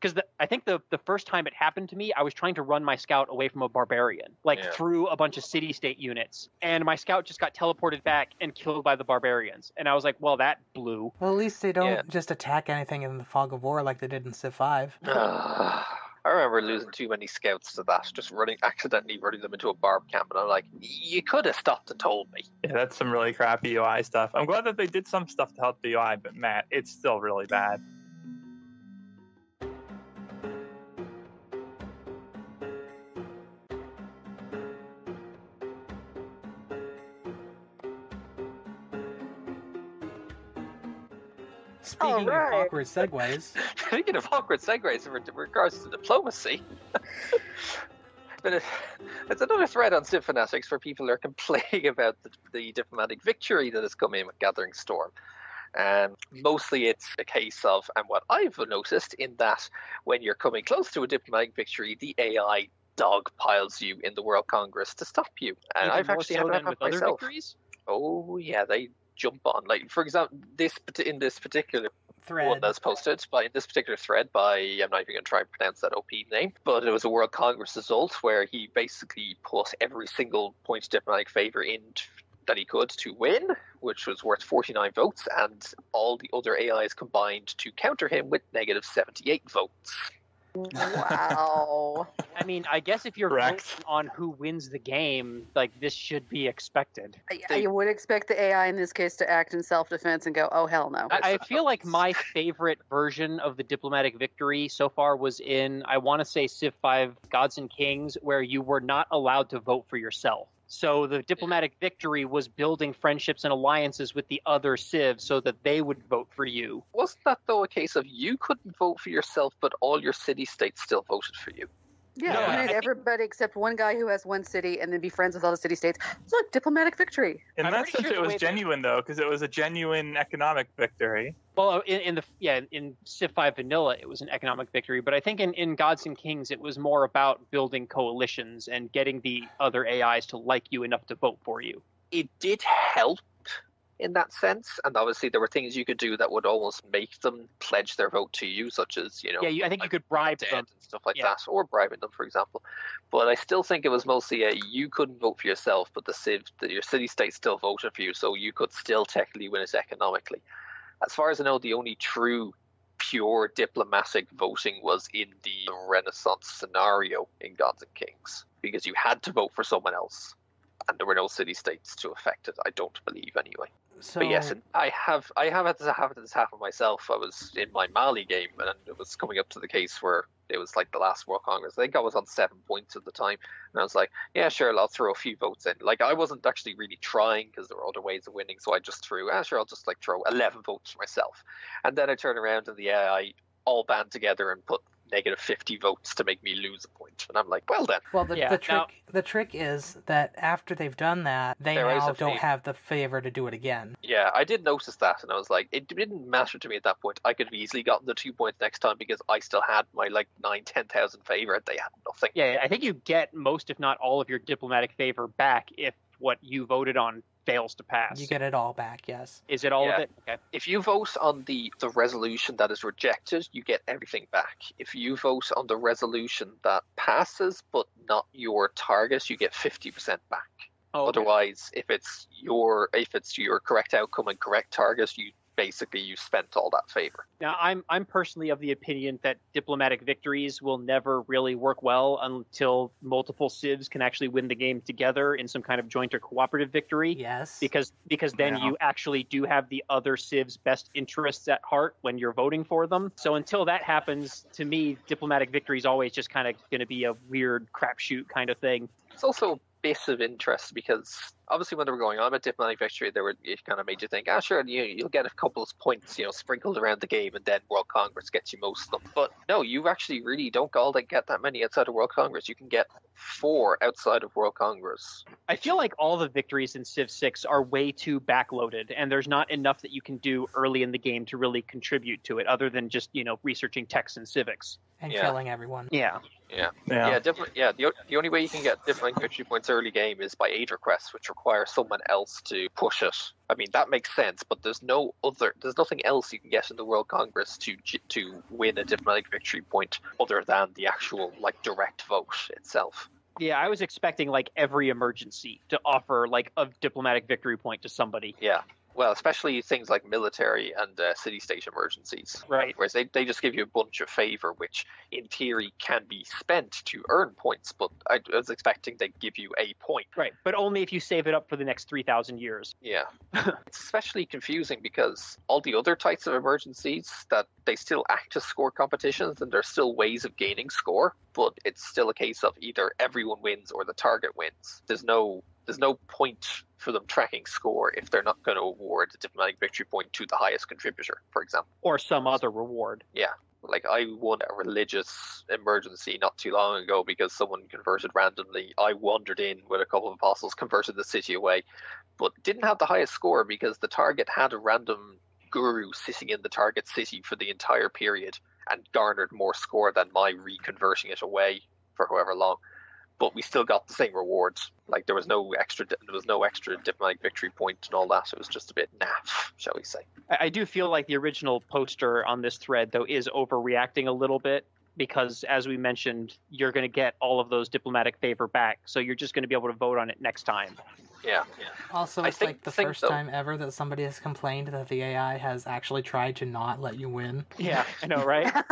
because I think the the first time it happened to me, I was trying to run my scout away from a barbarian, like Yeah. through a bunch of city state units, and my scout just got teleported back and killed by the barbarians, and I was like, well, that blew. Well, at least they don't Yeah. just attack anything in the fog of war like they did in Civ 5. I remember losing too many scouts to that, just running accidentally running them into a barb camp, and I'm like, you could have stopped and told me. Yeah, that's some really crappy UI stuff. I'm glad that they did some stuff to help the UI, but Matt, it's still really bad. Speaking Alright. of awkward segues, Speaking of awkward segues in regards to diplomacy, but uh, it's another thread on Civ Fanatics where people are complaining about the, the diplomatic victory that has come in with Gathering Storm. And mostly it's a case of, and what I've noticed in that when you're coming close to a diplomatic victory, the AI dogpiles you in the World Congress to stop you. And Even I've actually so had that than happen with other myself. victories. Oh yeah, they jump on. Like for example, this in this particular thread. one that's posted by in this particular thread by I'm not even going to try and pronounce that OP name, but it was a World Congress result where he basically put every single point of diplomatic favor in that he could to win, which was worth 49 votes, and all the other AIs combined to counter him with negative 78 votes. Wow. I mean, I guess if you're Correct. voting on who wins the game, like this should be expected. I, They- I would expect the AI in this case to act in self defense and go, oh, hell no. I, I feel like my favorite version of the diplomatic victory so far was in, I want to say, Civ 5 Gods and Kings, where you were not allowed to vote for yourself. So the diplomatic victory was building friendships and alliances with the other civs so that they would vote for you. Wasn't that though a case of you couldn't vote for yourself, but all your city states still voted for you? Yeah, No, I I everybody except one guy who has one city and then be friends with all the city states. Look, diplomatic victory. In I'm that sense, sure it was way that- genuine though, because it was a genuine economic victory. Well, in, in the yeah, in Civ 5 Vanilla, it was an economic victory, but I think in, in Gods and Kings, it was more about building coalitions and getting the other AIs to like you enough to vote for you. it did help in that sense, and obviously there were things you could do that would almost make them pledge their vote to you, such as you know, Yeah, you, I think you could bribe them. and stuff like Yeah. that, or bribing them, for example. But I still think it was mostly a you couldn't vote for yourself, but the civ, the, your city state still voted for you, so you could still technically win it economically. As far as I know, the only true pure diplomatic voting was in the Renaissance scenario in Gods and Kings, because you had to vote for someone else, and there were no city states to affect it. I don't believe anyway. So, But yes, I have I have had this happen this happen myself. I was in my Mali game, and it was coming up to the case where it was like the last World Congress. I think I was on seven points at the time, and I was like, "Yeah, sure, I'll throw a few votes in." Like I wasn't actually really trying because there were other ways of winning, so I just threw. Ah, sure, I'll just like throw eleven votes for myself, and then I turn around and the AI all band together and put negative fifty votes to make me lose a point, and I'm like, "Well then." well, the, Yeah, the trick now- the trick is that after they've done that, they now don't fee. have the favor to do it again. Yeah, I did notice that, and I was like, it didn't matter to me at that point. I could have easily gotten the two points next time because I still had my like nine, ten thousand favor. They had nothing. Yeah, I think you get most, if not all, of your diplomatic favor back if what you voted on fails to pass. You get it all back, yes. Is it all Yeah. of it? Okay. If you vote on the the resolution that is rejected, you get everything back. If you vote on the resolution that passes but not your target, you get fifty percent back. Oh, okay. Otherwise, if it's your if it's your correct outcome and correct target, you basically you spent all that favor. Now, I'm I'm personally of the opinion that diplomatic victories will never really work well until multiple civs can actually win the game together in some kind of joint or cooperative victory. Yes. Because because then Yeah. you actually do have the other civ's best interests at heart when you're voting for them. So until that happens, to me, diplomatic victory is always just kind of going to be a weird crapshoot kind of thing. It's also a bit of interest because obviously when they were going on with diplomatic victory, they were it kind of made you think, ah, sure, you you'll get a couple of points, you know, sprinkled around the game, and then World Congress gets you most of them. But no, you actually really don't all that get that many outside of World Congress. You can get four outside of World Congress. I feel like all the victories in Civ 6 are way too backloaded, and there's not enough that you can do early in the game to really contribute to it, other than just, you know, researching text and civics. and Yeah. killing everyone. Yeah. Yeah, Yeah. yeah, different. Yeah, the, the only way you can get different victory points early game is by aid requests, which require someone else to push it. I mean, that makes sense, but there's no other, there's nothing else you can get in the World Congress to to win a diplomatic victory point other than the actual like direct vote itself. Yeah, I was expecting like every emergency to offer like a diplomatic victory point to somebody. Yeah, well, especially things like military and uh, city-state emergencies. Right. Whereas they, they just give you a bunch of favor, which in theory can be spent to earn points, but I was expecting they'd give you a point. Right. But only if you save it up for the next 3,000 years. Yeah. it's especially confusing because all the other types of emergencies that they still act as score competitions and there's still ways of gaining score, but it's still a case of either everyone wins or the target wins. There's no there's no point for them tracking score if they're not going to award the diplomatic victory point to the highest contributor, for example. Or some other reward. Yeah. Like I won a religious emergency not too long ago because someone converted randomly. I wandered in with a couple of apostles, converted the city away, but didn't have the highest score because the target had a random guru sitting in the target city for the entire period and garnered more score than my reconverting it away for however long. But we still got the same rewards. Like there was no extra, there was no extra diplomatic victory point and all that. It was just a bit naff, shall we say? I, I do feel like the original poster on this thread, though, is overreacting a little bit because, as we mentioned, you're going to get all of those diplomatic favor back. So you're just going to be able to vote on it next time. Yeah. Also, I it's think- like the think first so. time ever that somebody has complained that the AI has actually tried to not let you win. Yeah, I know, right?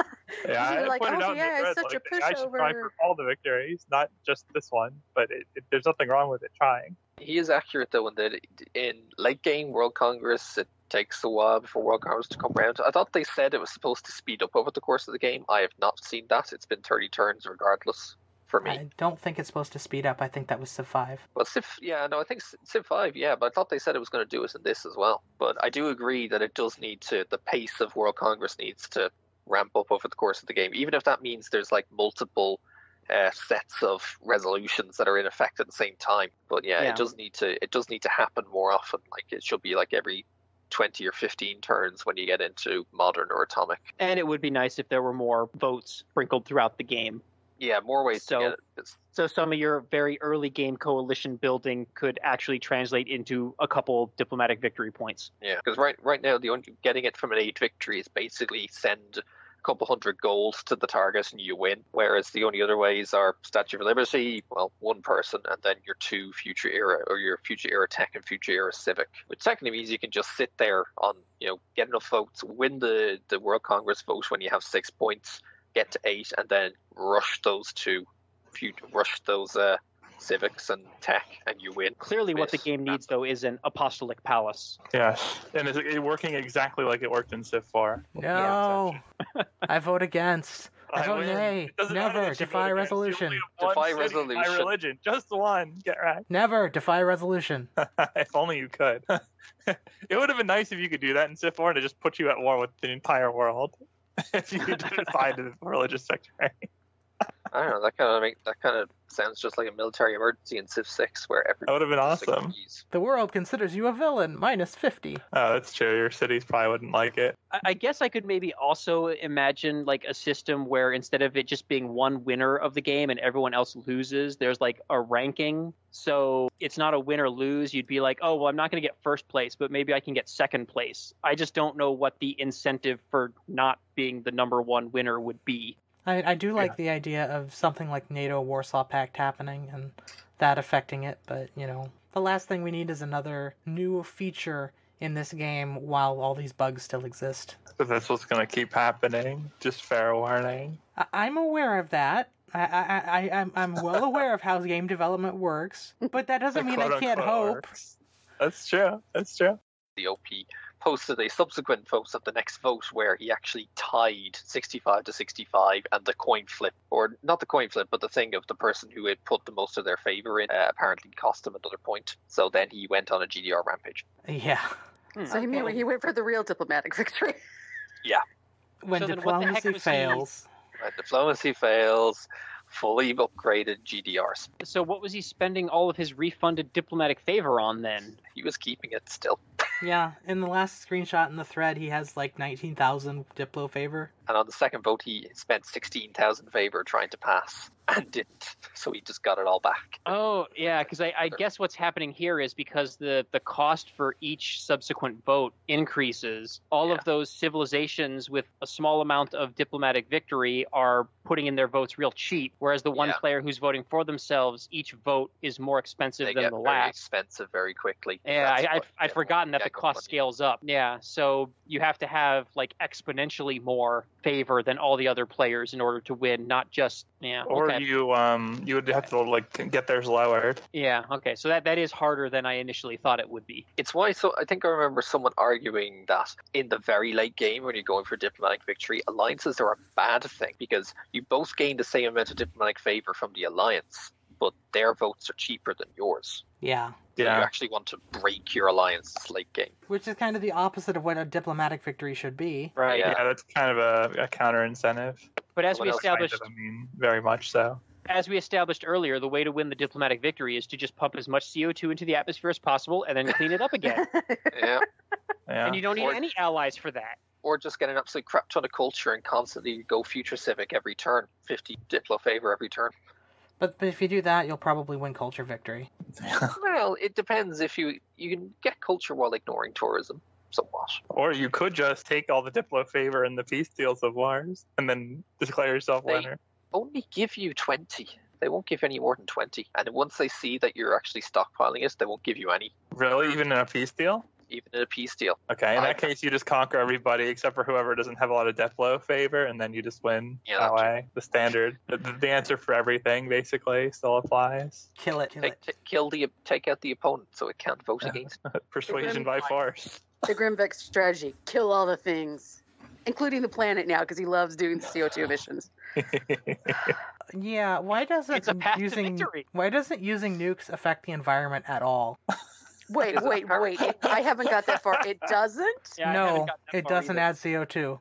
Yeah, I like, pointed "Oh, out in the yeah, it's thread, such a like, I should try for all the victories, not just this one. But it, it, there's nothing wrong with it trying. He is accurate though in that in late game World Congress it takes a while before World Congress to come around. I thought they said it was supposed to speed up over the course of the game. I have not seen that. It's been thirty turns regardless for me. I don't think it's supposed to speed up. I think that was Civ 5. Well, Civ, yeah, no, I think Civ- Civ Five, yeah, but I thought they said it was going to do it in this as well. But I do agree that it does need to. The pace of World Congress needs to ramp up over the course of the game, even if that means there's like multiple uh, sets of resolutions that are in effect at the same time. But yeah, Yeah. it does need to. It does need to happen more often. Like it should be like every. 20 or 15 turns when you get into modern or atomic. and it would be nice if there were more votes sprinkled throughout the game. Yeah, more ways So- to get it. So some of your very early game coalition building could actually translate into a couple diplomatic victory points. Yeah, because right right now the only getting it from an eight victory is basically send a couple hundred gold to the target and you win. Whereas the only other ways are Statue of Liberty, well, one person, and then your two future era or your future era tech and future era civic. Which technically means you can just sit there on you know get enough votes, win the the World Congress vote when you have six points, get to eight, and then rush those two, future rush those uh, civics and tech, and you win. Clearly, what the game needs, though, is an apostolic palace. Yes, and it's it working exactly like it worked in Civ 4. No! I vote against. I vote win. nay. It doesn't matter Never. Defy vote against. You resolution. only have one Defy city, defy resolution. religion. Just one. Get right. Never. Defy resolution. if only you could. it would have been nice if you could do that in Civ 4 and it just put you at war with the entire world. if you could decide the religious sectary. I don't know. That kind of make that kind of sounds just like a military emergency in Civ Six, where every That would have been awesome. The world considers you a villain. Minus 50. Oh, that's true. Your cities probably wouldn't like it. I I guess I could maybe also imagine like a system where instead of it just being one winner of the game and everyone else loses, there's like a ranking. So it's not a win or lose. You'd be like, oh, well, I'm not going to get first place, but maybe I can get second place. I just don't know what the incentive for not being the number one winner would be. I, I do like the idea of something like NATO Warsaw Pact happening and that affecting it, but you know, the last thing we need is another new feature in this game while all these bugs still exist. But that's what's going to keep happening. Just fair warning. I, I'm aware of that. I, I, I, I'm, I'm well aware of how game development works, but that doesn't mean I can't hope. works. That's true. That's true. The OP posted a subsequent vote of the next vote where he actually tied 65 to 65, and the coin flip, or not the coin flip, but the thing of the person who had put the most of their favor in, uh, apparently cost him another point. So then he went on a GDR rampage. Yeah. So he, Okay. he went for the real diplomatic victory. Yeah. When So then the diplomacy fails. When diplomacy fails, fully upgraded GDRs. So what was he spending all of his refunded diplomatic favor on then? He was keeping it still. Yeah, in the last screenshot in the thread, he has like 19,000 Diplo favor. And on the second vote, he spent 16,000 favor trying to pass and didn't. So he just got it all back. Oh yeah, because I, I guess what's happening here is because the the cost for each subsequent vote increases. All Yeah. of those civilizations with a small amount of diplomatic victory are putting in their votes real cheap, whereas the one Yeah. player who's voting for themselves, each vote is more expensive They than the last. expensive very quickly. Yeah, That's I, I'd, I'd forgotten that the cost money. scales up. Yeah, so you have to have like exponentially more favor than all the other players in order to win, not just yeah. Or okay. you um you would have to like get theirs lowered. Yeah, okay. So that that is harder than I initially thought it would be. It's why so I think I remember someone arguing that in the very late game when you're going for diplomatic victory, alliances are a bad thing because you both gain the same amount of diplomatic favor from the alliance, but their votes are cheaper than yours. Yeah. Yeah. You actually want to break your alliances late game. Which is kind of the opposite of what a diplomatic victory should be. Right. Yeah. Yeah, that's kind of a, a counter incentive. But as What we else Kind established of, I mean, very much so. as we established earlier, the way to win the diplomatic victory is to just pump as much CO2 into the atmosphere as possible and then clean it up again. Yeah. Yeah. And you don't need Or- any allies for that. or just get an absolute crap ton of culture and constantly go future civic every turn. 50 diplo favor every turn. But, but if you do that, you'll probably win culture victory. Well, it depends if you you can get culture while ignoring tourism somewhat. or you could just take all the Diplo favor and the peace deals of Wars and then declare yourself They- winner. Only give you 20. They won't give any more than 20. And once they see that you're actually stockpiling it, they won't give you any, Really, even in a peace deal? Even in a peace deal. Okay, in I- that case, you just conquer everybody except for whoever doesn't have a lot of Diplo favor, and then you just win Yeah, that way. The standard, the, the answer for everything basically still applies. Kill it. Kill Take, it. t- kill the take out the opponent so it can't vote against. Persuasion by force. the Grimbeck strategy: kill all the things, including the planet now, because he loves doing CO2 emissions. Yeah, why doesn't It's a path to using victory. why doesn't using nukes affect the environment at all? Wait, wait, wait! It, I haven't got that far. It doesn't. Yeah, no, it doesn't either. add CO2.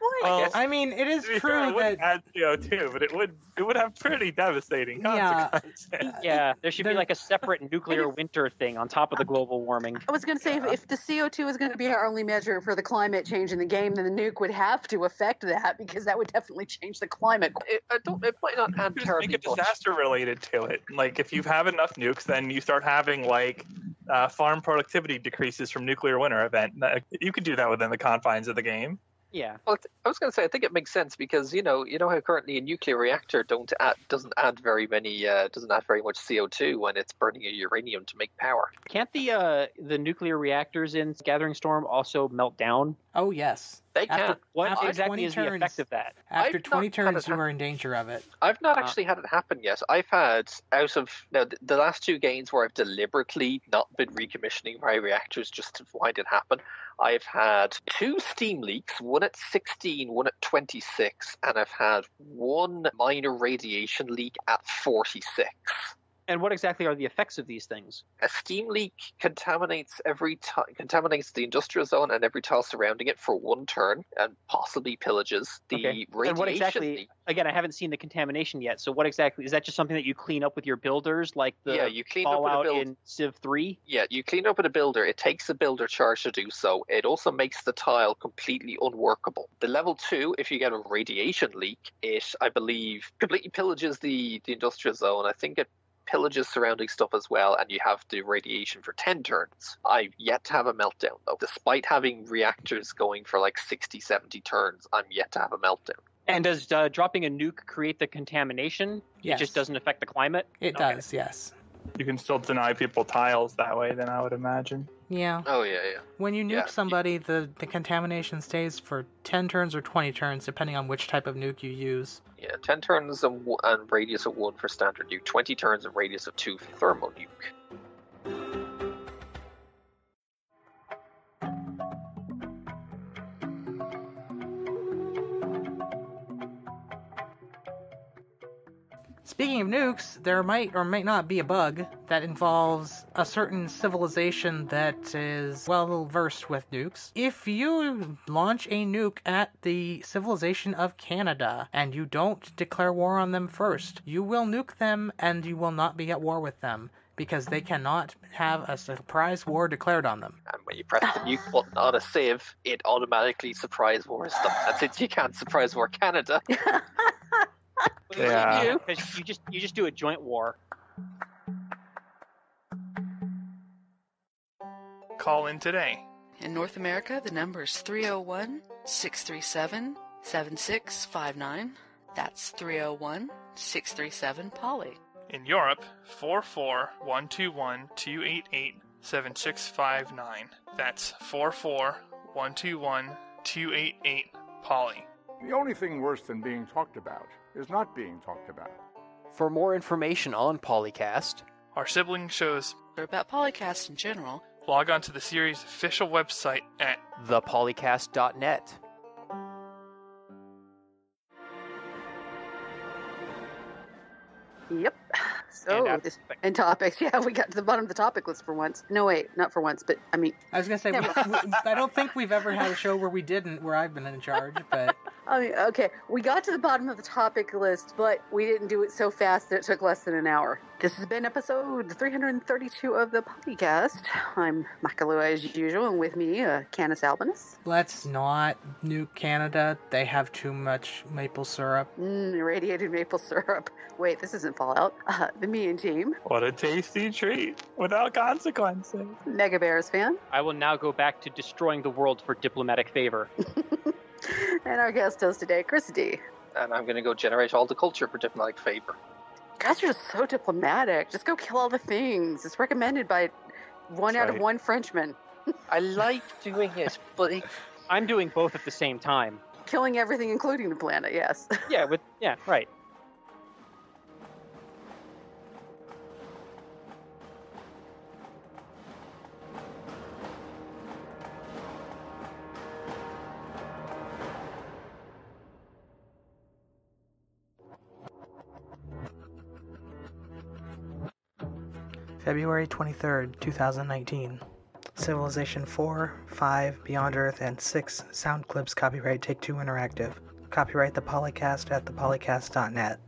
Wait. Well, I mean, it is true fair, it that wouldn't add CO2, but it would it would have pretty devastating consequences. Yeah, yeah there should be like a separate nuclear winter thing on top of the global warming. I was going to say, if, if the CO2 is going to be our only measure for the climate change in the game, then the nuke would have to affect that because that would definitely change the climate. It, I don't, it might not add Just terribly make it much. disaster related to it. Like if you have enough nukes, then you start having like uh, farm productivity decreases from nuclear winter event. You could do that within the confines of the game. Yeah. Well, I was going to say I think it makes sense because you know you know how currently a nuclear reactor don't add, doesn't add very many uh, doesn't add very much CO two when it's burning a uranium to make power. Can't the uh, the nuclear reactors in Gathering Storm also melt down? oh yes, They can. After- What After exactly 20 is the turns. effect of that? after I've 20 turns, you are in danger of it. I've not Uh, actually had it happen yet. I've had out of now th- the last two games where I've deliberately not been recommissioning my reactors just to find it happen. I've had two steam leaks, one at 16, one at 26, and I've had one minor radiation leak at 46. And what exactly are the effects of these things? A steam leak contaminates every ti contaminates the industrial zone and every tile surrounding it for one turn and possibly pillages. The Okay. radiation And what exactly? leak, Again, I haven't seen the contamination yet. So what exactly is that? Just something that you clean up with your builders, like the yeah, you clean up with a build. in Civ Three? Yeah, you clean up with a builder. It takes a builder charge to do so. It also makes the tile completely unworkable. The level two, if you get a radiation leak, it I believe completely pillages the, the industrial zone. I think it pillages surrounding stuff as well, and you have the radiation for 10 turns. I've yet to have a meltdown, though. Despite having reactors going for like 60, 70 turns, I'm yet to have a meltdown. And does uh, dropping a nuke create the contamination? It just doesn't affect the climate. It Okay. does, yes. You can still deny people tiles that way. Then I would imagine. Yeah. Oh, yeah, yeah. When you nuke Yeah. somebody, the, the contamination stays for 10 turns or 20 turns, depending on which type of nuke you use. Yeah, 10 turns and, and radius of 1 for standard nuke, 20 turns and radius of 2 for thermal nuke. Speaking of nukes, there might or might not be a bug that involves a certain civilization that is well versed with nukes. If you launch a nuke at the civilization of Canada and you don't declare war on them first, you will nuke them and you will not be at war with them. because they cannot have a surprise war declared on them. And when you press the nuke button on a Civ, it automatically surprise wars them. And since you can't surprise war Canada, Yeah. Because you just you just do a joint war. Call in today. In North America, the number is 301 637 7659. That's 301 637 Polly. In Europe, 44121-288-7659. That's 44121-288 Polly. The only thing worse than being talked about is not being talked about. For more information on Polycast, Our sibling shows Or about Polycast in general, log on to the series' official website at thepolycast.net. Yep. So, And this, topics. and topics. Yeah, we got to the bottom of the topic list for once. No, wait, not for once, but I mean, I was gonna say, we, we, I don't think we've ever had a show where we didn't, where I've been in charge, but I mean, okay, we got to the bottom of the topic list, but we didn't do it so fast that it took less than an hour. This has been episode 332 of the podcast. I'm Makalua as usual, and with me, uh, Canis Albinus. let's not nuke Canada. They have too much maple syrup. Mm, irradiated maple syrup. Wait, this isn't Fallout. Uh, TheMeInTeam. What a tasty treat without consequences. Mega Bears fan. I will now go back to destroying the world for diplomatic favor. and our guest host today, Chris D. and I'm going to go generate all the culture for diplomatic favor. guys are just so diplomatic. Just go kill all the things. It's recommended by one That's out of one Frenchman. I like doing it, but it- I'm doing both at the same time. Killing everything, including the planet, yes. Yeah, with yeah, right. February 23rd, 2019. Civilization 4, 5, Beyond Earth, and 6 sound clips copyright Take Two Interactive. Copyright the Polycast at thepolycast.net.